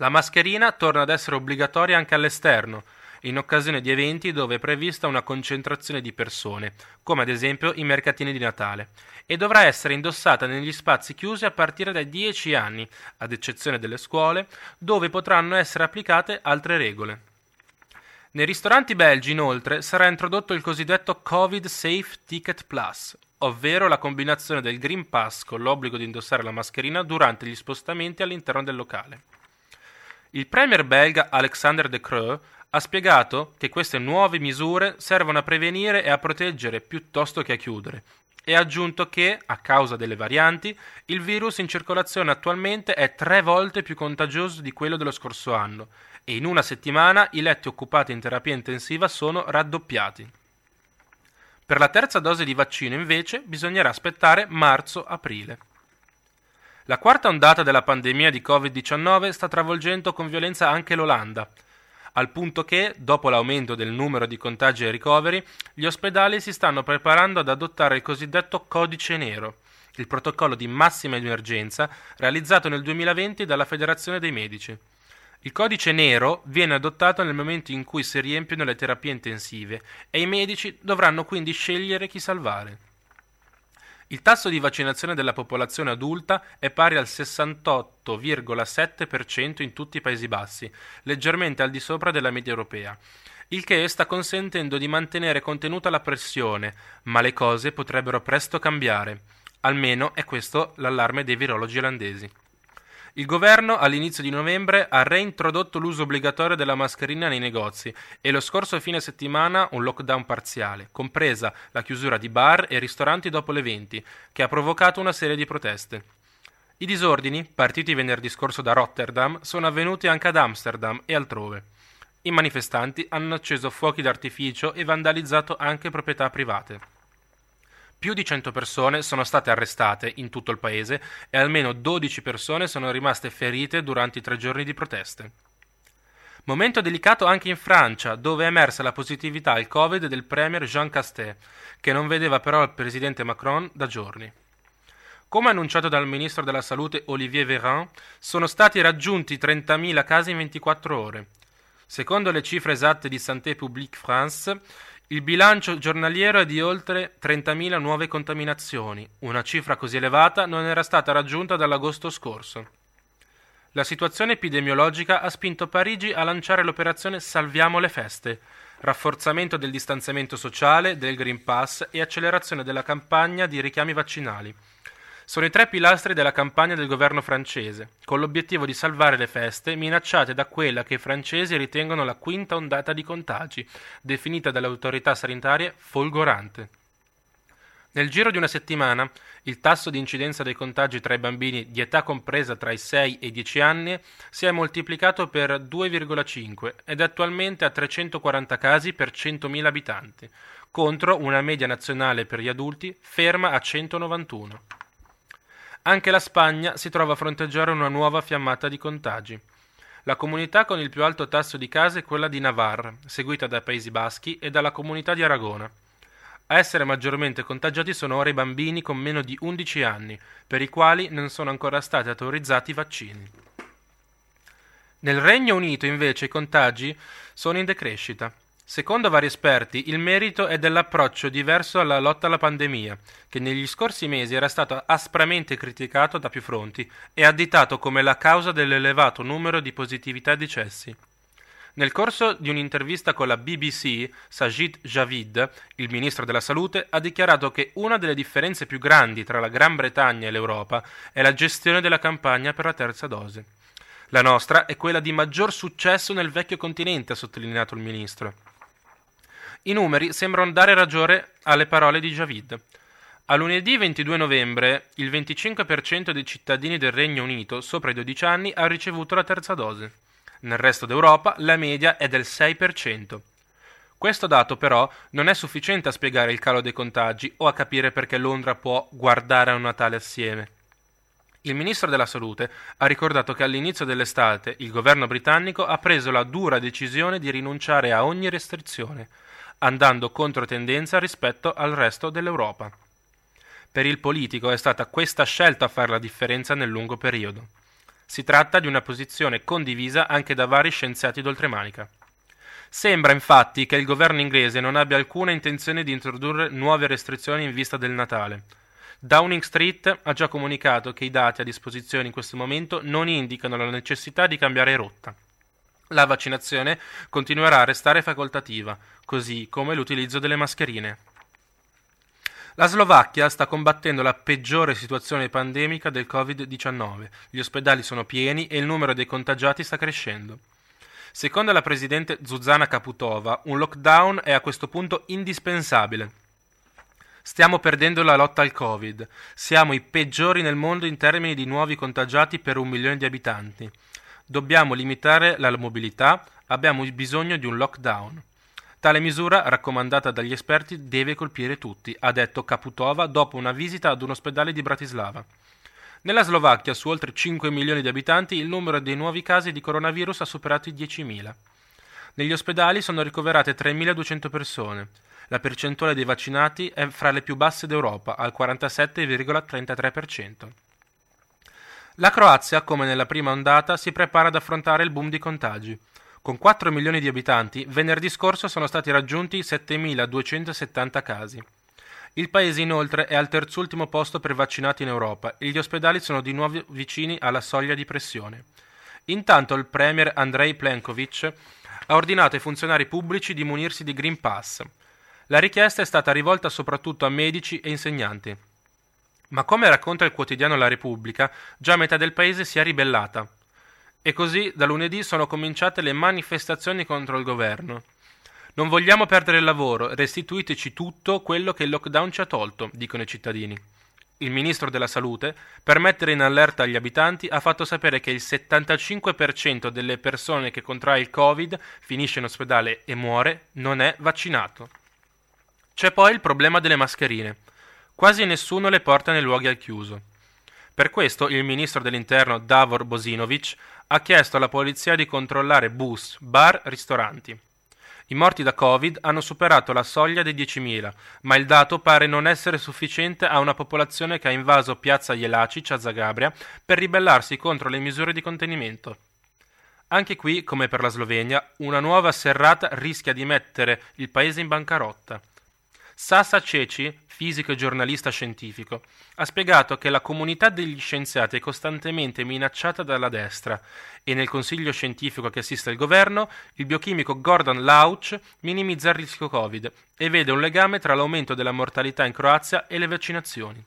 La mascherina torna ad essere obbligatoria anche all'esterno, in occasione di eventi dove è prevista una concentrazione di persone, come ad esempio i mercatini di Natale, e dovrà essere indossata negli spazi chiusi a partire dai 10 anni, ad eccezione delle scuole, dove potranno essere applicate altre regole. Nei ristoranti belgi, inoltre, sarà introdotto il cosiddetto Covid Safe Ticket Plus, ovvero la combinazione del Green Pass con l'obbligo di indossare la mascherina durante gli spostamenti all'interno del locale. Il premier belga Alexander De Croo ha spiegato che queste nuove misure servono a prevenire e a proteggere piuttosto che a chiudere e ha aggiunto che, a causa delle varianti, il virus in circolazione attualmente è tre volte più contagioso di quello dello scorso anno e in una settimana i letti occupati in terapia intensiva sono raddoppiati. Per la terza dose di vaccino invece bisognerà aspettare marzo-aprile. La quarta ondata della pandemia di Covid-19 sta travolgendo con violenza anche l'Olanda, al punto che, dopo l'aumento del numero di contagi e ricoveri, gli ospedali si stanno preparando ad adottare il cosiddetto codice nero, il protocollo di massima emergenza realizzato nel 2020 dalla Federazione dei Medici. Il codice nero viene adottato nel momento in cui si riempiono le terapie intensive e i medici dovranno quindi scegliere chi salvare. Il tasso di vaccinazione della popolazione adulta è pari al 68,7% in tutti i Paesi Bassi, leggermente al di sopra della media europea, il che sta consentendo di mantenere contenuta la pressione, ma le cose potrebbero presto cambiare. Almeno è questo l'allarme dei virologi olandesi. Il governo all'inizio di novembre ha reintrodotto l'uso obbligatorio della mascherina nei negozi e lo scorso fine settimana un lockdown parziale, compresa la chiusura di bar e ristoranti dopo le 20, che ha provocato una serie di proteste. I disordini, partiti venerdì scorso da Rotterdam, sono avvenuti anche ad Amsterdam e altrove. I manifestanti hanno acceso fuochi d'artificio e vandalizzato anche proprietà private. Più di 100 persone sono state arrestate in tutto il paese e almeno 12 persone sono rimaste ferite durante i tre giorni di proteste. Momento delicato anche in Francia, dove è emersa la positività al Covid del premier Jean Castex, che non vedeva però il presidente Macron da giorni. Come annunciato dal ministro della Salute Olivier Véran, sono stati raggiunti 30.000 casi in 24 ore. Secondo le cifre esatte di Santé Publique France, il bilancio giornaliero è di oltre 30.000 nuove contaminazioni. Una cifra così elevata non era stata raggiunta dall'agosto scorso. La situazione epidemiologica ha spinto Parigi a lanciare l'operazione Salviamo le feste, rafforzamento del distanziamento sociale, del Green Pass e accelerazione della campagna di richiami vaccinali. Sono i tre pilastri della campagna del governo francese, con l'obiettivo di salvare le feste minacciate da quella che i francesi ritengono la quinta ondata di contagi, definita dalle autorità sanitarie folgorante. Nel giro di una settimana, il tasso di incidenza dei contagi tra i bambini di età compresa tra i 6 e i 10 anni si è moltiplicato per 2,5 ed è attualmente a 340 casi per 100.000 abitanti, contro una media nazionale per gli adulti ferma a 191. Anche la Spagna si trova a fronteggiare una nuova fiammata di contagi. La comunità con il più alto tasso di case è quella di Navarra, seguita dai Paesi Baschi e dalla comunità di Aragona. A essere maggiormente contagiati sono ora i bambini con meno di 11 anni, per i quali non sono ancora stati autorizzati i vaccini. Nel Regno Unito invece i contagi sono in decrescita. Secondo vari esperti, il merito è dell'approccio diverso alla lotta alla pandemia, che negli scorsi mesi era stato aspramente criticato da più fronti e additato come la causa dell'elevato numero di positività e decessi. Nel corso di un'intervista con la BBC, Sajid Javid, il ministro della Salute, ha dichiarato che una delle differenze più grandi tra la Gran Bretagna e l'Europa è la gestione della campagna per la terza dose. La nostra è quella di maggior successo nel vecchio continente, ha sottolineato il ministro. I numeri sembrano dare ragione alle parole di Javid. A lunedì 22 novembre il 25% dei cittadini del Regno Unito sopra i 12 anni ha ricevuto la terza dose. Nel resto d'Europa la media è del 6%. Questo dato però non è sufficiente a spiegare il calo dei contagi o a capire perché Londra può guardare a un Natale assieme. Il ministro della Salute ha ricordato che all'inizio dell'estate il governo britannico ha preso la dura decisione di rinunciare a ogni restrizione, andando contro tendenza rispetto al resto dell'Europa. Per il politico è stata questa scelta a fare la differenza nel lungo periodo. Si tratta di una posizione condivisa anche da vari scienziati d'oltremanica. Sembra infatti che il governo inglese non abbia alcuna intenzione di introdurre nuove restrizioni in vista del Natale. Downing Street ha già comunicato che i dati a disposizione in questo momento non indicano la necessità di cambiare rotta. La vaccinazione continuerà a restare facoltativa, così come l'utilizzo delle mascherine. La Slovacchia sta combattendo la peggiore situazione pandemica del Covid-19. Gli ospedali sono pieni e il numero dei contagiati sta crescendo. Secondo la presidente Zuzana Kaputova, un lockdown è a questo punto indispensabile. Stiamo perdendo la lotta al Covid. Siamo i peggiori nel mondo in termini di nuovi contagiati per un milione di abitanti. Dobbiamo limitare la mobilità, abbiamo bisogno di un lockdown. Tale misura, raccomandata dagli esperti, deve colpire tutti, ha detto Kaputova dopo una visita ad un ospedale di Bratislava. Nella Slovacchia, su oltre 5 milioni di abitanti, il numero dei nuovi casi di coronavirus ha superato i 10.000. Negli ospedali sono ricoverate 3.200 persone. La percentuale dei vaccinati è fra le più basse d'Europa, al 47,33%. La Croazia, come nella prima ondata, si prepara ad affrontare il boom di contagi. Con 4 milioni di abitanti, venerdì scorso sono stati raggiunti 7.270 casi. Il paese inoltre è al terzultimo posto per vaccinati in Europa e gli ospedali sono di nuovo vicini alla soglia di pressione. Intanto il premier Andrei Plenkovic ha ordinato ai funzionari pubblici di munirsi di Green Pass. La richiesta è stata rivolta soprattutto a medici e insegnanti. Ma come racconta il quotidiano La Repubblica, già metà del paese si è ribellata. E così da lunedì sono cominciate le manifestazioni contro il governo. Non vogliamo perdere il lavoro, restituiteci tutto quello che il lockdown ci ha tolto, dicono i cittadini. Il ministro della Salute, per mettere in allerta gli abitanti, ha fatto sapere che il 75% delle persone che contrae il Covid, finisce in ospedale e muore, non è vaccinato. C'è poi il problema delle mascherine. Quasi nessuno le porta nei luoghi al chiuso. Per questo il ministro dell'interno Davor Bosinovic ha chiesto alla polizia di controllare bus, bar, ristoranti. I morti da Covid hanno superato la soglia dei 10.000, ma il dato pare non essere sufficiente a una popolazione che ha invaso piazza Jelacic a Zagabria per ribellarsi contro le misure di contenimento. Anche qui, come per la Slovenia, una nuova serrata rischia di mettere il paese in bancarotta. Sasa Ceci, fisico e giornalista scientifico, ha spiegato che la comunità degli scienziati è costantemente minacciata dalla destra e nel consiglio scientifico che assiste il governo, il biochimico Gordon Lauch minimizza il rischio Covid e vede un legame tra l'aumento della mortalità in Croazia e le vaccinazioni.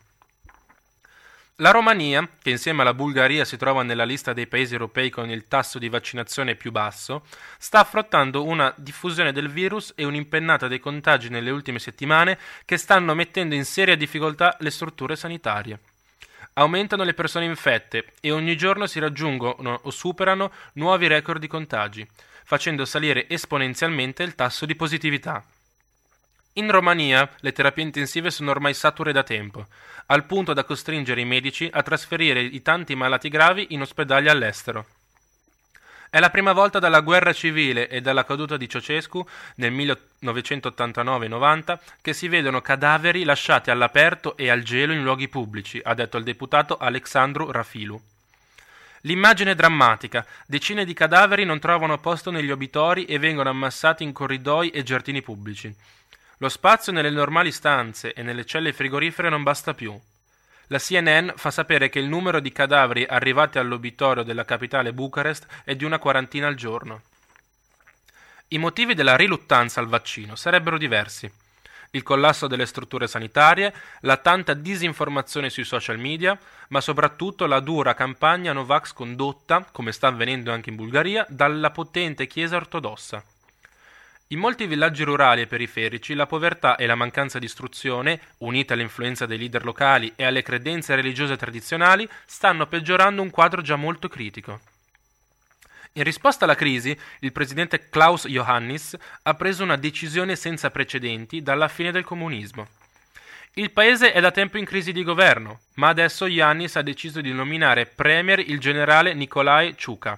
La Romania, che insieme alla Bulgaria si trova nella lista dei paesi europei con il tasso di vaccinazione più basso, sta affrontando una diffusione del virus e un'impennata dei contagi nelle ultime settimane che stanno mettendo in seria difficoltà le strutture sanitarie. Aumentano le persone infette e ogni giorno si raggiungono o superano nuovi record di contagi, facendo salire esponenzialmente il tasso di positività. In Romania le terapie intensive sono ormai sature da tempo, al punto da costringere i medici a trasferire i tanti malati gravi in ospedali all'estero. È la prima volta dalla guerra civile e dalla caduta di Ceausescu nel 1989-90 che si vedono cadaveri lasciati all'aperto e al gelo in luoghi pubblici, ha detto il deputato Alexandru Rafilu. L'immagine è drammatica. Decine di cadaveri non trovano posto negli obitori e vengono ammassati in corridoi e giardini pubblici. Lo spazio nelle normali stanze e nelle celle frigorifere non basta più. La CNN fa sapere che il numero di cadaveri arrivati all'obitorio della capitale Bucarest è di una quarantina al giorno. I motivi della riluttanza al vaccino sarebbero diversi. Il collasso delle strutture sanitarie, la tanta disinformazione sui social media, ma soprattutto la dura campagna Novax condotta, come sta avvenendo anche in Bulgaria, dalla potente Chiesa ortodossa. In molti villaggi rurali e periferici la povertà e la mancanza di istruzione, unite all'influenza dei leader locali e alle credenze religiose tradizionali, stanno peggiorando un quadro già molto critico. In risposta alla crisi, il presidente Klaus Johannis ha preso una decisione senza precedenti dalla fine del comunismo. Il paese è da tempo in crisi di governo, ma adesso Johannis ha deciso di nominare premier il generale Nikolai Ciuka.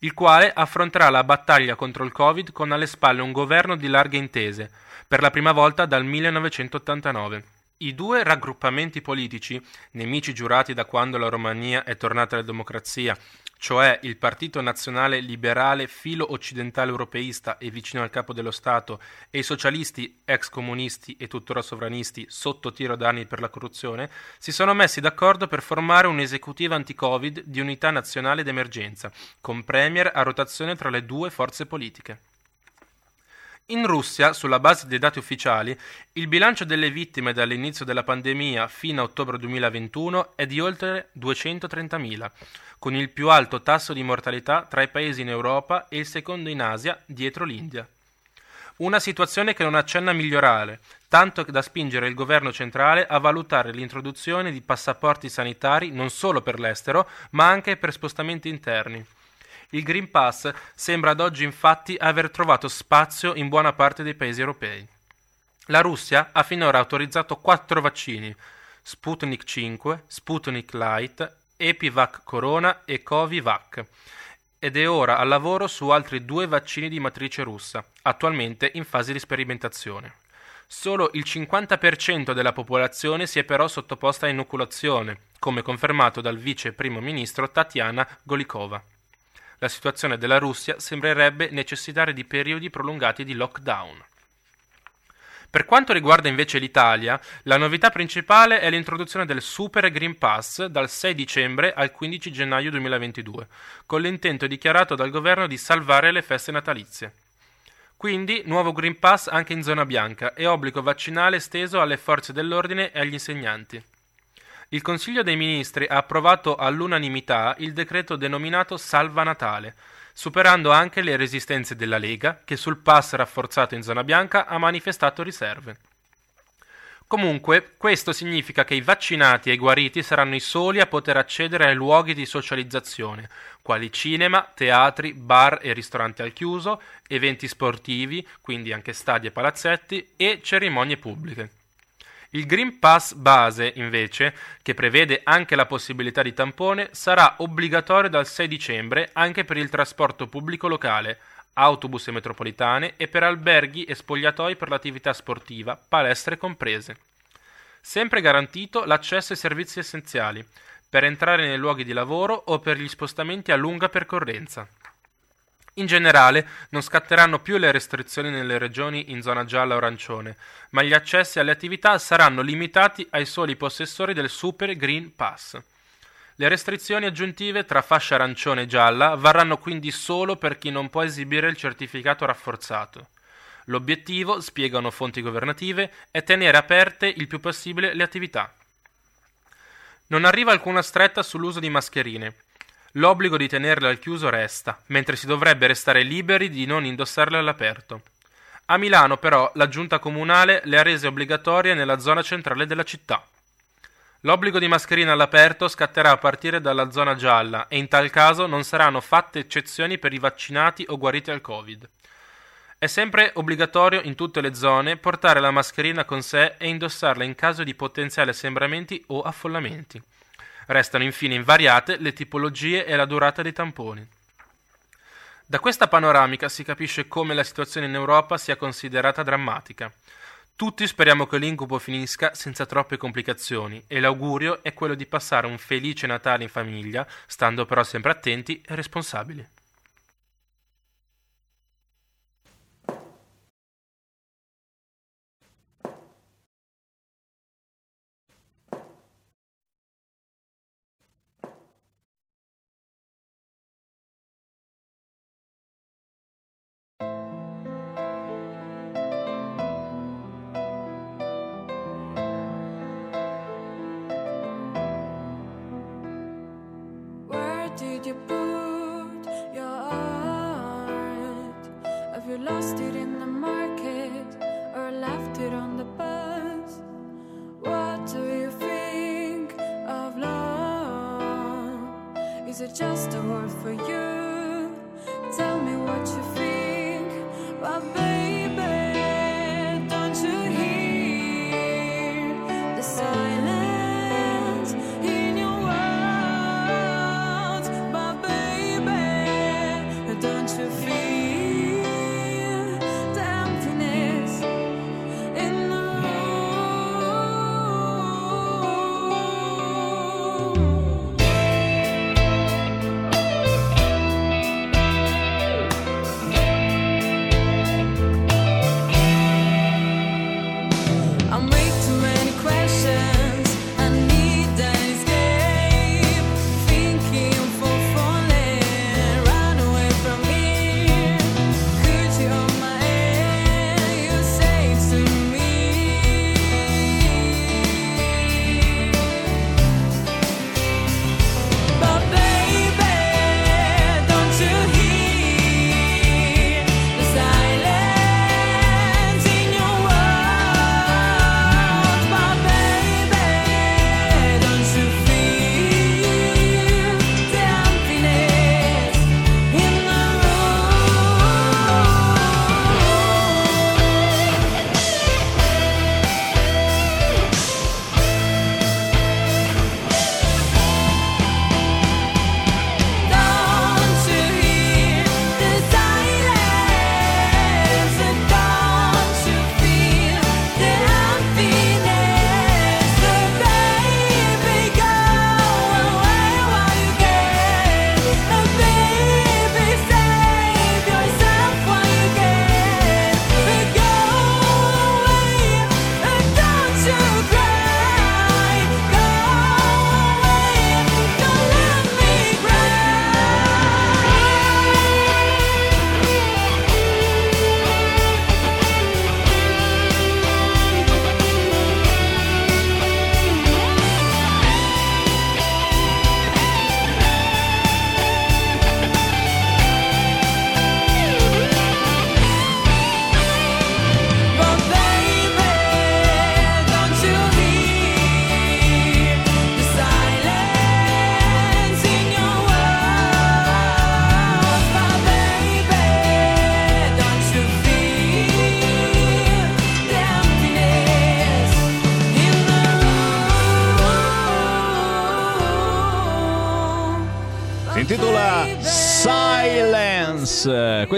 Il quale affronterà la battaglia contro il Covid con alle spalle un governo di larghe intese, per la prima volta dal 1989. I due raggruppamenti politici, nemici giurati da quando la Romania è tornata alla democrazia, cioè il Partito Nazionale Liberale filo occidentale europeista e vicino al capo dello Stato e i socialisti ex comunisti e tuttora sovranisti sotto tiro d'anni per la corruzione, si sono messi d'accordo per formare un'esecutiva anti-Covid di unità nazionale d'emergenza, con premier a rotazione tra le due forze politiche. In Russia, sulla base dei dati ufficiali, il bilancio delle vittime dall'inizio della pandemia fino a ottobre 2021 è di oltre 230.000, con il più alto tasso di mortalità tra i paesi in Europa e il secondo in Asia, dietro l'India. Una situazione che non accenna a migliorare, tanto da spingere il governo centrale a valutare l'introduzione di passaporti sanitari non solo per l'estero, ma anche per spostamenti interni. Il Green Pass sembra ad oggi infatti aver trovato spazio in buona parte dei paesi europei. La Russia ha finora autorizzato quattro vaccini, Sputnik 5, Sputnik Light, Epivac Corona e Covivac, ed è ora al lavoro su altri due vaccini di matrice russa, attualmente in fase di sperimentazione. Solo il 50% della popolazione si è però sottoposta a inoculazione, come confermato dal vice primo ministro Tatiana Golikova la situazione della Russia sembrerebbe necessitare di periodi prolungati di lockdown. Per quanto riguarda invece l'Italia, la novità principale è l'introduzione del Super Green Pass dal 6 dicembre al 15 gennaio 2022, con l'intento dichiarato dal governo di salvare le feste natalizie. Quindi nuovo Green Pass anche in zona bianca e obbligo vaccinale esteso alle forze dell'ordine e agli insegnanti. Il Consiglio dei Ministri ha approvato all'unanimità il decreto denominato Salva Natale, superando anche le resistenze della Lega, che sul pass rafforzato in zona bianca ha manifestato riserve. Comunque, questo significa che i vaccinati e i guariti saranno i soli a poter accedere ai luoghi di socializzazione, quali cinema, teatri, bar e ristoranti al chiuso, eventi sportivi, quindi anche stadi e palazzetti, e cerimonie pubbliche. Il Green Pass base, invece, che prevede anche la possibilità di tampone, sarà obbligatorio dal 6 dicembre anche per il trasporto pubblico locale, autobus e metropolitane e per alberghi e spogliatoi per l'attività sportiva, palestre comprese. Sempre garantito l'accesso ai servizi essenziali, per entrare nei luoghi di lavoro o per gli spostamenti a lunga percorrenza. In generale non scatteranno più le restrizioni nelle regioni in zona gialla o arancione, ma gli accessi alle attività saranno limitati ai soli possessori del Super Green Pass. Le restrizioni aggiuntive tra fascia arancione e gialla varranno quindi solo per chi non può esibire il certificato rafforzato. L'obiettivo, spiegano fonti governative, è tenere aperte il più possibile le attività. Non arriva alcuna stretta sull'uso di mascherine. L'obbligo di tenerle al chiuso resta, mentre si dovrebbe restare liberi di non indossarle all'aperto. A Milano, però, la giunta comunale le ha rese obbligatorie nella zona centrale della città. L'obbligo di mascherina all'aperto scatterà a partire dalla zona gialla e in tal caso non saranno fatte eccezioni per i vaccinati o guariti al Covid. È sempre obbligatorio in tutte le zone portare la mascherina con sé e indossarla in caso di potenziali assembramenti o affollamenti. Restano infine invariate le tipologie e la durata dei tamponi. Da questa panoramica si capisce come la situazione in Europa sia considerata drammatica. Tutti speriamo che l'incubo finisca senza troppe complicazioni e l'augurio è quello di passare un felice Natale in famiglia, stando però sempre attenti e responsabili.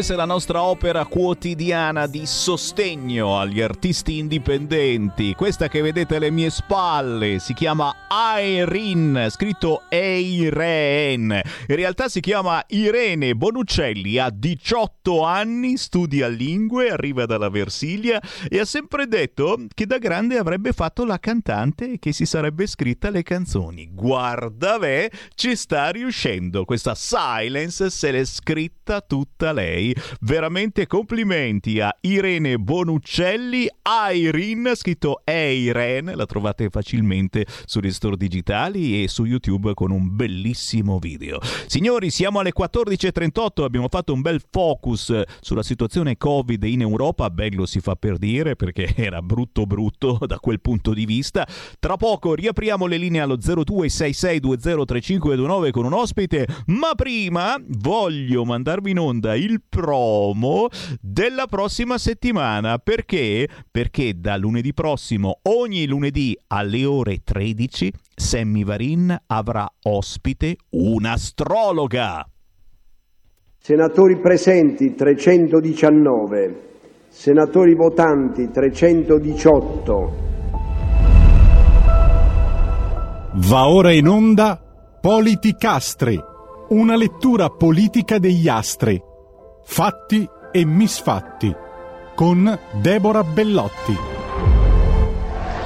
Questa è la nostra opera quotidiana di sostegno agli artisti indipendenti. Questa che vedete alle mie spalle si chiama Irene, scritto Eiren. In realtà si chiama Irene Bonuccelli, ha 18 anni, studia lingue, arriva dalla Versilia e ha sempre detto che da grande avrebbe fatto la cantante e che si sarebbe scritta le canzoni. Guarda, beh, ci sta riuscendo. Questa Silence se l'è scritta tutta lei. Veramente complimenti a Irene Bonuccelli, Irene, scritto Eiren, la trovate facilmente sugli store digitali e su YouTube con un bellissimo video. Signori, siamo alle 14.38, abbiamo fatto un bel focus sulla situazione Covid in Europa, bello si fa per dire perché era brutto brutto da quel punto di vista. Tra poco riapriamo le linee allo 0266203529 con un ospite, ma prima voglio mandarvi in onda il promo della prossima settimana. Perché? Perché da lunedì prossimo, ogni lunedì alle ore 13, Sammy Varin avrà ospite un'astrologa. Senatori presenti 319, senatori votanti 318. Va ora in onda Politicastri, una lettura politica degli astri, fatti e misfatti, con Deborah Bellotti.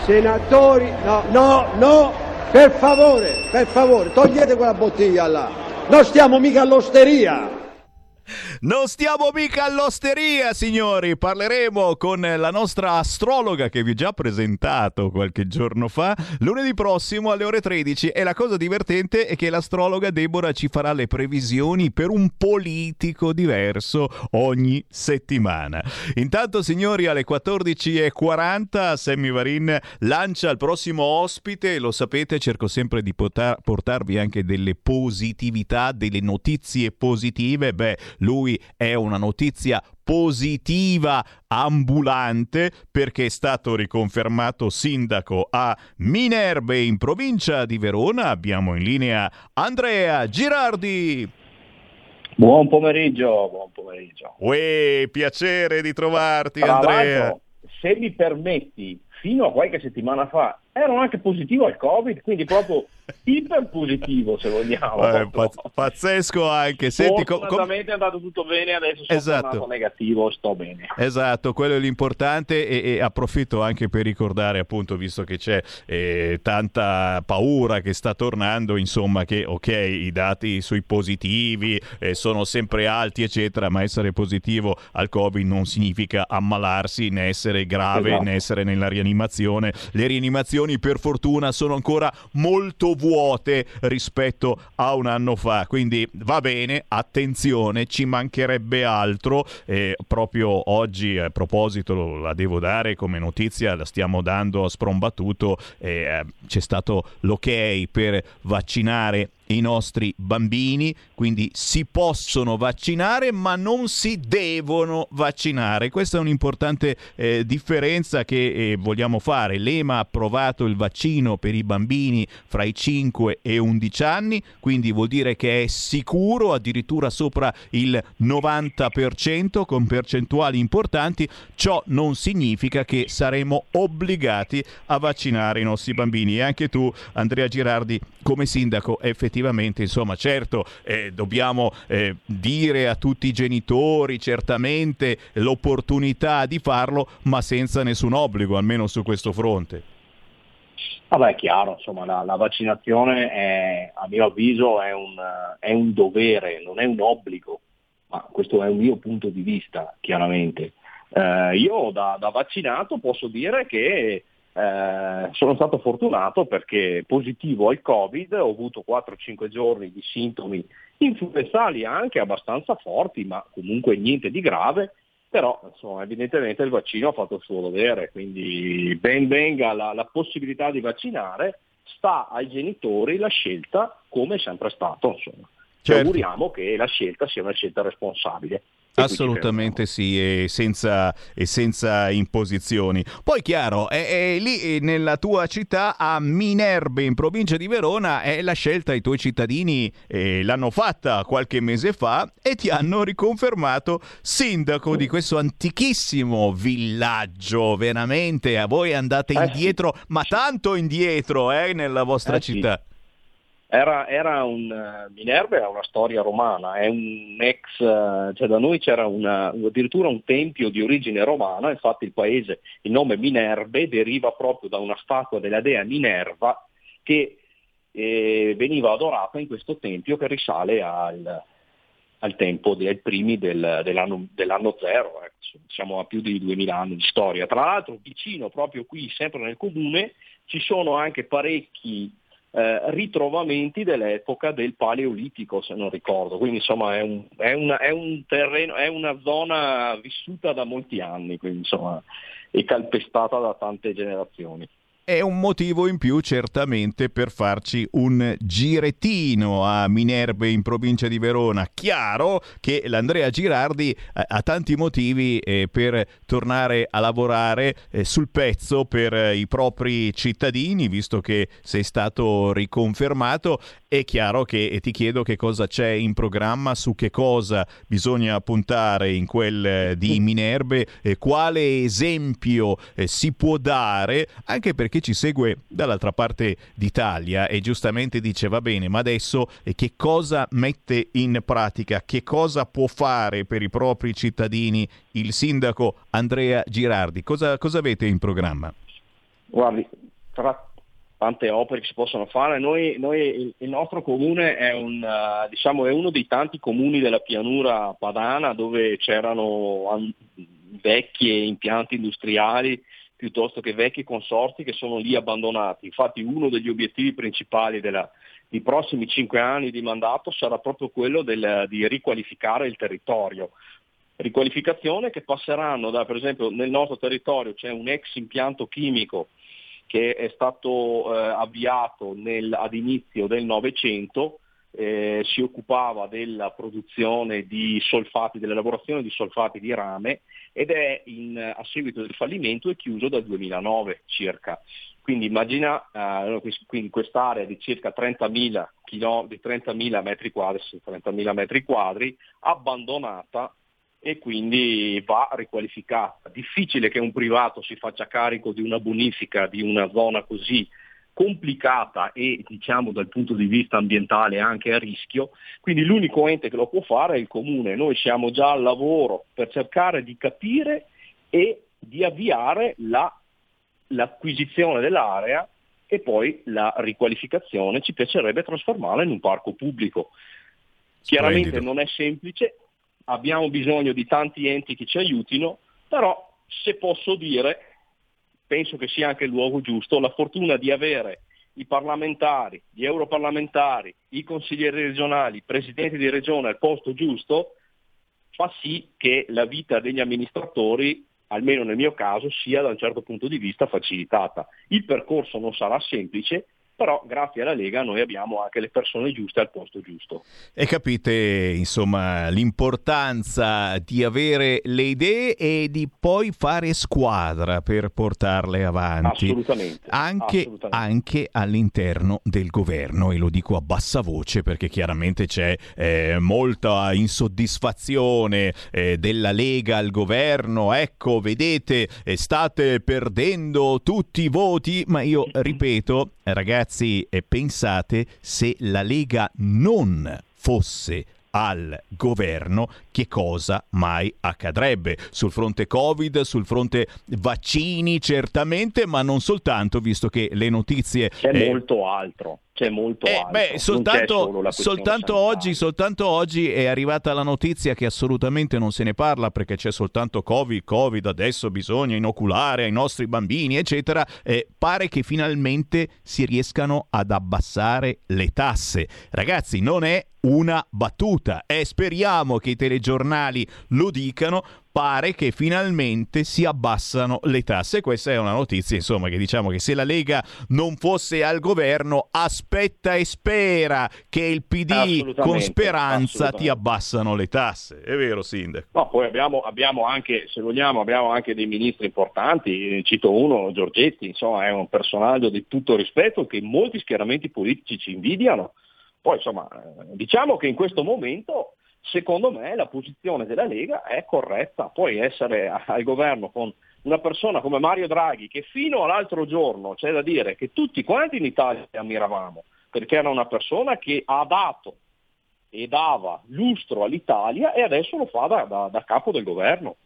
Senatori, no, no, no, per favore, per favore, togliete quella bottiglia là. Non stiamo mica all'osteria. Non stiamo mica all'osteria, signori. Parleremo con la nostra astrologa che vi ho già presentato qualche giorno fa, lunedì prossimo alle ore 13. E la cosa divertente è che l'astrologa Deborah ci farà le previsioni per un politico diverso ogni settimana. Intanto, signori, alle 14.40 Sammy Varin lancia il prossimo ospite. Lo sapete, cerco sempre di poter- portarvi anche delle positività, delle notizie positive. Beh, lui è una notizia positiva ambulante perché è stato riconfermato sindaco a Minerve in provincia di Verona. Abbiamo in linea Andrea Girardi. Buon pomeriggio, buon pomeriggio. Uè, piacere di trovarti Tra Andrea. se mi permetti, fino a qualche settimana fa ero anche positivo al Covid, quindi proprio iper positivo se vogliamo. Eh, pazz- pazzesco anche. Senti, com- com- Fortunatamente è andato tutto bene, adesso sono Esatto. negativo, sto bene. Esatto, quello è l'importante e, e approfitto anche per ricordare appunto, visto che c'è eh, tanta paura che sta tornando, insomma che ok, i dati sui positivi eh, sono sempre alti eccetera, ma essere positivo al Covid non significa ammalarsi, né essere grave, Esatto. né essere nella rianimazione. Le rianimazioni per fortuna sono ancora molto vuote rispetto a un anno fa, quindi va bene, attenzione, ci mancherebbe altro. Eh, proprio oggi, a proposito, la devo dare come notizia, la stiamo dando a sprombattuto, eh, c'è stato l'ok per vaccinare i nostri bambini, quindi si possono vaccinare ma non si devono vaccinare. Questa è un'importante eh, differenza che eh, vogliamo fare. L'EMA ha approvato il vaccino per i bambini fra i 5 e 11 anni, quindi vuol dire che è sicuro, addirittura sopra il 90% con percentuali importanti. Ciò non significa che saremo obbligati a vaccinare i nostri bambini. E anche tu, Andrea Girardi, come sindaco, effettivamente, insomma, certo, eh, dobbiamo eh, dire a tutti i genitori certamente l'opportunità di farlo, ma senza nessun obbligo, almeno su questo fronte. Vabbè, è chiaro, insomma, la, la vaccinazione è, a mio avviso è un, è un dovere, non è un obbligo, ma questo è un mio punto di vista, chiaramente. Eh, io da, da vaccinato posso dire che eh, sono stato fortunato perché positivo al Covid, ho avuto 4-5 giorni di sintomi influenzali anche abbastanza forti, ma comunque niente di grave, però insomma, evidentemente il vaccino ha fatto il suo dovere, quindi ben venga la, la possibilità di vaccinare, sta ai genitori la scelta come è sempre stato. Insomma. Ci Certo. auguriamo che la scelta sia una scelta responsabile. Assolutamente sì, e senza, e senza, imposizioni. Poi chiaro, è, è lì nella tua città a Minerbe, in provincia di Verona, è la scelta i tuoi cittadini eh, l'hanno fatta qualche mese fa e ti hanno riconfermato sindaco di questo antichissimo villaggio. Veramente, a voi andate eh, indietro, sì. ma tanto indietro eh, nella vostra eh, città. Sì. Era, era, un uh, Minerva era una storia romana, è un ex, uh, cioè da noi c'era una, addirittura un tempio di origine romana, infatti il paese, il nome Minerve deriva proprio da una statua della dea Minerva che eh, veniva adorata in questo tempio che risale al, al tempo dei primi del, dell'anno, dell'anno, zero, eh. siamo a più di 2000 anni di storia. Tra l'altro vicino proprio qui, sempre nel comune, ci sono anche parecchi eh, ritrovamenti dell'epoca del Paleolitico, se non ricordo. Quindi insomma è, un, è, una, è, un terreno, è una zona vissuta da molti anni, quindi insomma e calpestata da tante generazioni è un motivo in più certamente per farci un girettino a Minerve in provincia di Verona. Chiaro che l'Andrea Girardi ha tanti motivi eh, per tornare a lavorare eh, sul pezzo per eh, i propri cittadini, visto che sei stato riconfermato. È chiaro che ti chiedo che cosa c'è in programma, su che cosa bisogna puntare in quel di Minerve, quale esempio si può dare, anche perché chi ci segue dall'altra parte d'Italia e giustamente dice va bene, ma adesso eh, che cosa mette in pratica, che cosa può fare per i propri cittadini il sindaco Andrea Girardi? Cosa, cosa avete in programma? Guardi, tra tante opere che si possono fare, noi, noi il nostro comune è, un, uh, diciamo, è uno dei tanti comuni della pianura padana dove c'erano an- vecchi impianti industriali piuttosto che vecchi consorti che sono lì abbandonati. Infatti uno degli obiettivi principali della, dei prossimi cinque anni di mandato sarà proprio quello del, di riqualificare il territorio. Riqualificazione che passeranno da, per esempio, nel nostro territorio c'è un ex impianto chimico che è stato eh, avviato nel, ad inizio del Novecento, eh, si occupava della produzione di solfati, dell'elaborazione di solfati di rame ed è in, a seguito del fallimento è chiuso dal 2009 circa. Quindi immagina eh, quindi quest'area di circa 30.000, km, di 30.000 metri quadri, 30.000 metri quadri abbandonata e quindi va riqualificata. Difficile che un privato si faccia carico di una bonifica di una zona così complicata e diciamo dal punto di vista ambientale anche a rischio, quindi l'unico ente che lo può fare è il comune. Noi siamo già al lavoro per cercare di capire e di avviare la, l'acquisizione dell'area e poi la riqualificazione ci piacerebbe trasformarla in un parco pubblico. Chiaramente Splendido. non è semplice, abbiamo bisogno di tanti enti che ci aiutino, però se posso dire penso che sia anche il luogo giusto, la fortuna di avere i parlamentari, gli europarlamentari, i consiglieri regionali, i presidenti di regione al posto giusto, fa sì che la vita degli amministratori, almeno nel mio caso, sia da un certo punto di vista facilitata. Il percorso non sarà semplice, però grazie alla Lega noi abbiamo anche le persone giuste al posto giusto. E capite insomma l'importanza di avere le idee e di poi fare squadra per portarle avanti. Assolutamente. Anche, assolutamente. anche all'interno del governo e lo dico a bassa voce perché chiaramente c'è eh, molta insoddisfazione eh, della Lega al governo. Ecco, vedete, eh, state perdendo tutti i voti, ma io ripeto, ragazzi, pensate se la Lega non fosse al governo, che cosa mai accadrebbe? Sul fronte Covid, sul fronte vaccini certamente, ma non soltanto, visto che le notizie... C'è eh, molto altro c'è molto eh, altro. Beh, soltanto, soltanto, oggi, soltanto, oggi, è arrivata la notizia che assolutamente non se ne parla perché c'è soltanto Covid, Covid, adesso bisogna inoculare ai nostri bambini, eccetera. Eh, pare che finalmente si riescano ad abbassare le tasse. Ragazzi, non è una battuta e speriamo che i telegiornali lo dicano pare che finalmente si abbassano le tasse. Questa è una notizia, insomma, che diciamo che se la Lega non fosse al governo, aspetta e spera che il PD con speranza ti abbassano le tasse. È vero, Sindaco? No, poi abbiamo, abbiamo anche, se vogliamo, abbiamo anche dei ministri importanti, cito uno, Giorgetti, insomma è un personaggio di tutto rispetto che molti schieramenti politici ci invidiano. Poi insomma, diciamo che in questo momento, secondo me, la posizione della Lega è corretta. Puoi essere al governo con una persona come Mario Draghi, che fino all'altro giorno c'è da dire che tutti quanti in Italia ammiravamo, perché era una persona che ha dato e dava lustro all'Italia e adesso lo fa da, da- da capo del governo.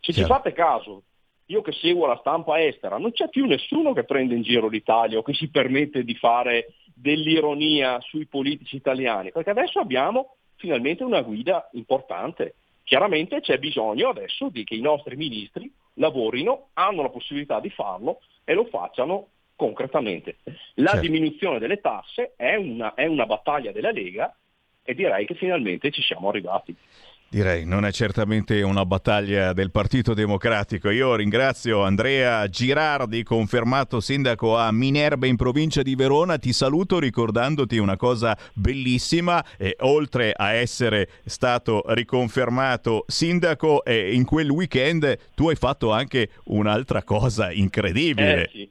Se ci fate caso, io che seguo la stampa estera, non c'è più nessuno che prende in giro l'Italia o che si permette di fare dell'ironia sui politici italiani, perché adesso abbiamo finalmente una guida importante. Chiaramente c'è bisogno adesso di che i nostri ministri lavorino, hanno la possibilità di farlo e lo facciano concretamente. La diminuzione delle tasse è una, è una battaglia della Lega e direi che finalmente ci siamo arrivati. Direi, non è certamente una battaglia del Partito Democratico. Io ringrazio Andrea Girardi, confermato sindaco a Minerva in provincia di Verona. Ti saluto ricordandoti una cosa bellissima. E oltre a essere stato riconfermato sindaco, eh, in quel weekend tu hai fatto anche un'altra cosa incredibile. Eh, sì,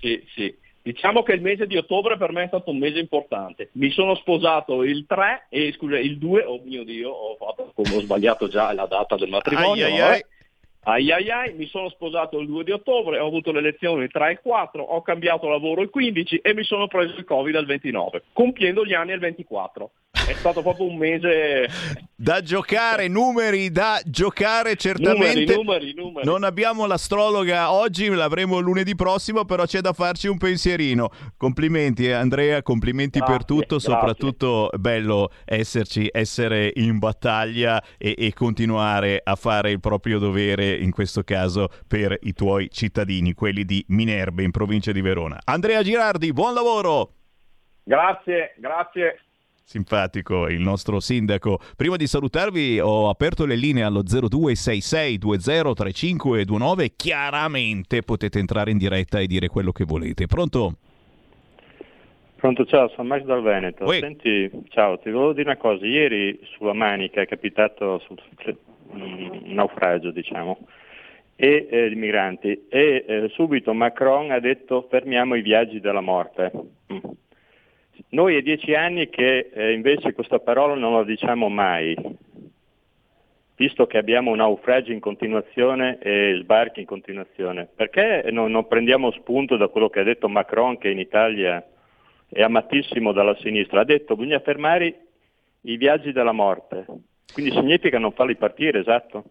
sì, sì. Diciamo che il mese di ottobre per me è stato un mese importante. Mi sono sposato il 3 e scusa, il 2, oh mio Dio, ho, fatto, ho sbagliato già la data del matrimonio. Ai, ai, ai. Ai ai ai, mi sono sposato il 2 di ottobre, ho avuto le elezioni il 3 e il 4, ho cambiato lavoro il 15 e mi sono preso il Covid al 29, compiendo gli anni al 24. È stato proprio un mese Da giocare, numeri da giocare certamente. Numeri, numeri, numeri. Non abbiamo l'astrologa oggi, l'avremo lunedì prossimo, però c'è da farci un pensierino. Complimenti eh, Andrea, complimenti per Grazie, tutto, grazie. soprattutto bello esserci, essere in battaglia e, e continuare a fare il proprio dovere, in questo caso per i tuoi cittadini, quelli di Minerve in provincia di Verona. Andrea Girardi, buon lavoro! Grazie, grazie. Simpatico il nostro sindaco. Prima di salutarvi ho aperto le linee allo 0266203529. Chiaramente potete entrare in diretta e dire quello che volete. Pronto? Pronto, ciao, sono Max dal Veneto. Senti, ciao, ti volevo dire una cosa. Ieri sulla Manica è capitato un naufragio, diciamo, e, eh, di migranti e eh, subito Macron ha detto fermiamo i viaggi della morte. Mm. Noi è dieci anni che eh, invece questa parola non la diciamo mai, visto che abbiamo naufragi in continuazione e sbarchi in continuazione. Perché non, non prendiamo spunto da quello che ha detto Macron che in Italia è amatissimo dalla sinistra? Ha detto bisogna fermare i viaggi della morte. Quindi significa non farli partire, esatto.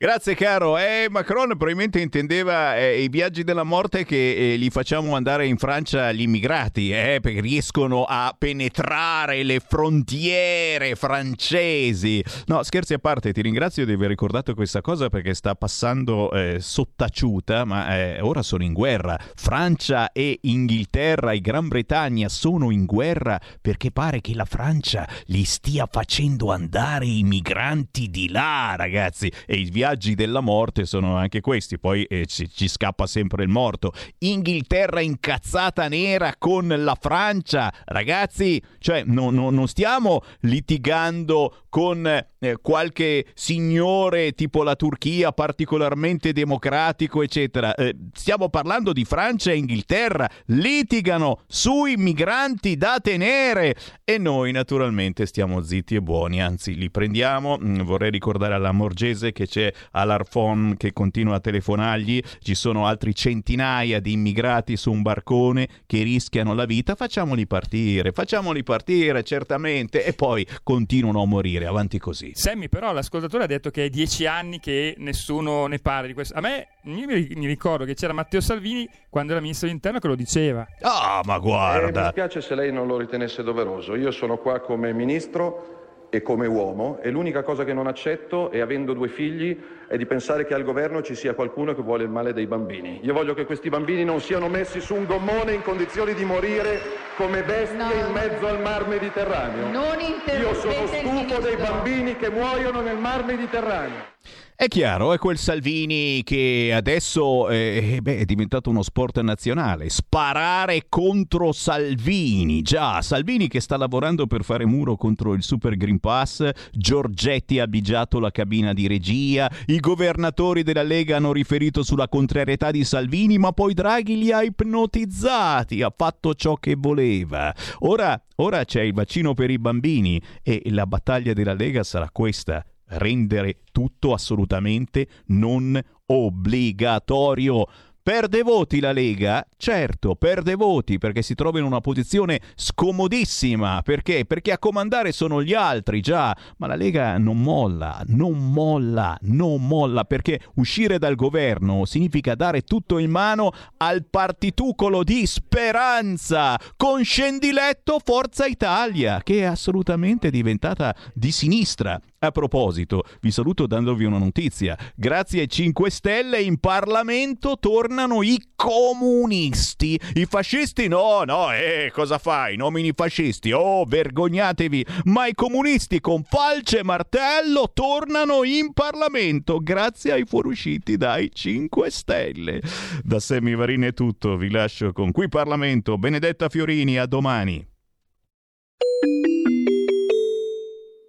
Grazie caro. Eh, Macron probabilmente intendeva eh, i viaggi della morte che eh, li facciamo andare in Francia gli immigrati, eh, perché riescono a penetrare le frontiere francesi. No, scherzi a parte, ti ringrazio di aver ricordato questa cosa perché sta passando eh, sottaciuta, ma eh, ora sono in guerra. Francia e Inghilterra e Gran Bretagna sono in guerra perché pare che la Francia li stia facendo andare i migranti di là, ragazzi. E i viaggi della morte sono anche questi. Poi eh, ci, ci scappa sempre il morto. Inghilterra incazzata nera con la Francia, ragazzi. Cioè, no- no- non stiamo litigando con eh, qualche signore tipo la Turchia particolarmente democratico, eccetera. Eh, stiamo parlando di Francia e Inghilterra. Litigano sui migranti da tenere. E noi naturalmente stiamo zitti e buoni, anzi li prendiamo. Mm, vorrei ricordare alla Morgese che c'è Alarfon che continua a telefonargli, ci sono altri centinaia di immigrati su un barcone che rischiano la vita, facciamoli partire, facciamoli partire certamente e poi continuano a morire, avanti così. Sammy, però, l'ascoltatore ha detto che è dieci anni che nessuno ne parla di questo. A me, io mi ricordo che c'era Matteo Salvini quando era ministro dell'interno che lo diceva. Ah, ma Eh, mi guarda. dispiace se lei non lo ritenesse doveroso. Io sono qua come ministro e come uomo e l'unica cosa che non accetto è, avendo due figli, è di pensare che al governo ci sia qualcuno che vuole il male dei bambini. Io voglio che questi bambini non siano messi su un gommone in condizioni di morire come bestie in mezzo al mar Mediterraneo. Non Io sono stufo dei bambini che muoiono nel mar Mediterraneo. È chiaro, è quel Salvini che adesso eh, beh, è diventato uno sport nazionale. Sparare contro Salvini. Già, Salvini che sta lavorando per fare muro contro il Super Green Pass. Giorgetti ha bigiato la cabina di regia. I governatori della Lega hanno riferito sulla contrarietà di Salvini, ma poi Draghi li ha ipnotizzati. Ha fatto ciò che voleva. Ora, ora c'è il vaccino per i bambini e la battaglia della Lega sarà questa rendere tutto assolutamente non obbligatorio. Perde voti la Lega? Certo, perde voti perché si trova in una posizione scomodissima. Perché? Perché a comandare sono gli altri, già. Ma la Lega non molla, non molla, non molla perché uscire dal governo significa dare tutto in mano al partitucolo di speranza con scendiletto Forza Italia, che è assolutamente diventata di sinistra. A proposito, vi saluto dandovi una notizia. Grazie ai 5 Stelle in Parlamento tornano i comunisti. I fascisti no, no, eh, cosa fai? Nomini fascisti? Oh, vergognatevi. Ma i comunisti con falce e martello tornano in Parlamento grazie ai fuoriusciti dai 5 Stelle. Da Semivarine è tutto, vi lascio con qui Parlamento. Benedetta Fiorini, a domani.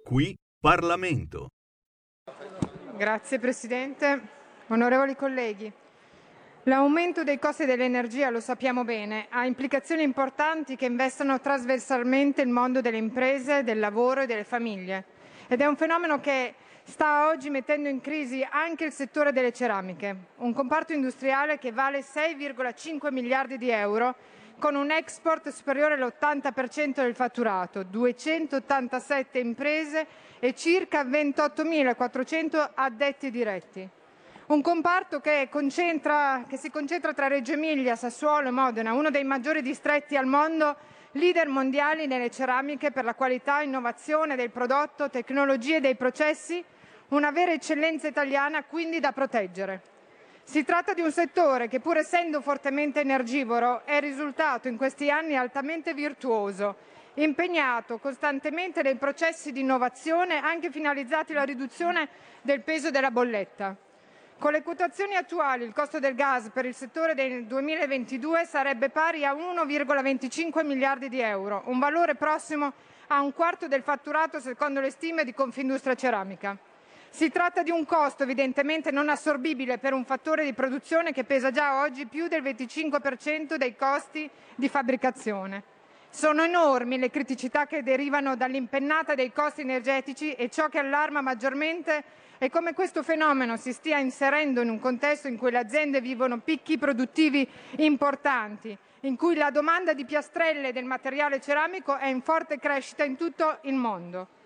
Qui Parlamento. Grazie Presidente. Onorevoli colleghi, l'aumento dei costi dell'energia, lo sappiamo bene, ha implicazioni importanti che investono trasversalmente il mondo delle imprese, del lavoro e delle famiglie. Ed è un fenomeno che sta oggi mettendo in crisi anche il settore delle ceramiche, un comparto industriale che vale 6,5 miliardi di euro con un export superiore all'80% del fatturato, 287 imprese e circa 28.400 addetti diretti. Un comparto che, che, si concentra tra Reggio Emilia, Sassuolo e Modena, uno dei maggiori distretti al mondo, leader mondiali nelle ceramiche per la qualità innovazione del prodotto, tecnologie dei processi, una vera eccellenza italiana quindi da proteggere. Si tratta di un settore che, pur essendo fortemente energivoro, è risultato in questi anni altamente virtuoso, impegnato costantemente nei processi di innovazione anche finalizzati alla riduzione del peso della bolletta. Con le quotazioni attuali il costo del gas per il settore del 2022 sarebbe pari a 1,25 miliardi di euro, un valore prossimo a un quarto del fatturato secondo le stime di Confindustria Ceramica. Si tratta di un costo evidentemente non assorbibile per un fattore di produzione che pesa già oggi più del 25% dei costi di fabbricazione. Sono enormi le criticità che derivano dall'impennata dei costi energetici e ciò che allarma maggiormente è come questo fenomeno si stia inserendo in un contesto in cui le aziende vivono picchi produttivi importanti, in cui la domanda di piastrelle del materiale ceramico è in forte crescita in tutto il mondo.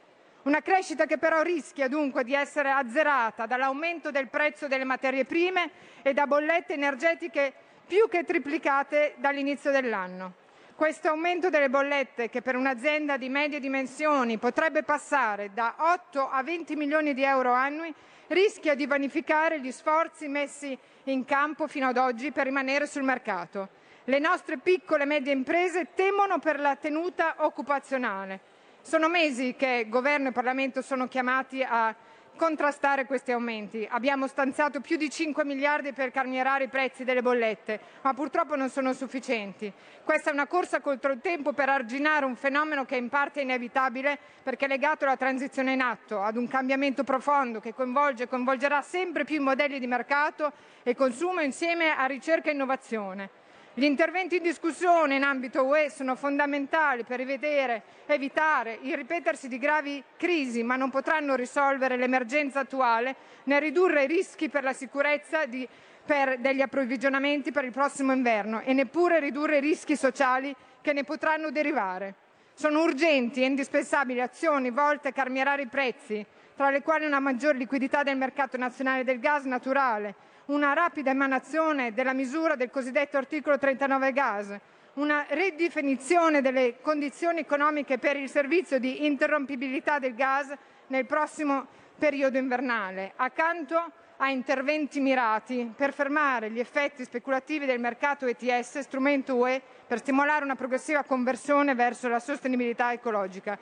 Una crescita che però rischia dunque di essere azzerata dall'aumento del prezzo delle materie prime e da bollette energetiche più che triplicate dall'inizio dell'anno. Questo aumento delle bollette, che per un'azienda di medie dimensioni potrebbe passare da 8 a 20 milioni di euro annui, rischia di vanificare gli sforzi messi in campo fino ad oggi per rimanere sul mercato. Le nostre piccole e medie imprese temono per la tenuta occupazionale. Sono mesi che Governo e Parlamento sono chiamati a contrastare questi aumenti. Abbiamo stanziato più di 5 miliardi per calmierare i prezzi delle bollette, ma purtroppo non sono sufficienti. Questa è una corsa contro il tempo per arginare un fenomeno che in parte è inevitabile perché è legato alla transizione in atto, ad un cambiamento profondo che coinvolge e coinvolgerà sempre più i modelli di mercato e consumo insieme a ricerca e innovazione. Gli interventi in discussione in ambito UE sono fondamentali per rivedere, evitare il ripetersi di gravi crisi, ma non potranno risolvere l'emergenza attuale né ridurre i rischi per la sicurezza di, per, degli approvvigionamenti per il prossimo inverno e neppure ridurre i rischi sociali che ne potranno derivare. Sono urgenti e indispensabili azioni volte a calmierare i prezzi, tra le quali una maggiore liquidità del mercato nazionale del gas naturale, una rapida emanazione della misura del cosiddetto articolo 39 gas, una ridefinizione delle condizioni economiche per il servizio di interrompibilità del gas nel prossimo periodo invernale, accanto a interventi mirati per fermare gli effetti speculativi del mercato ETS, strumento UE per stimolare una progressiva conversione verso la sostenibilità ecologica.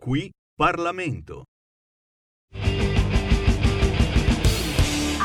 Qui Parlamento.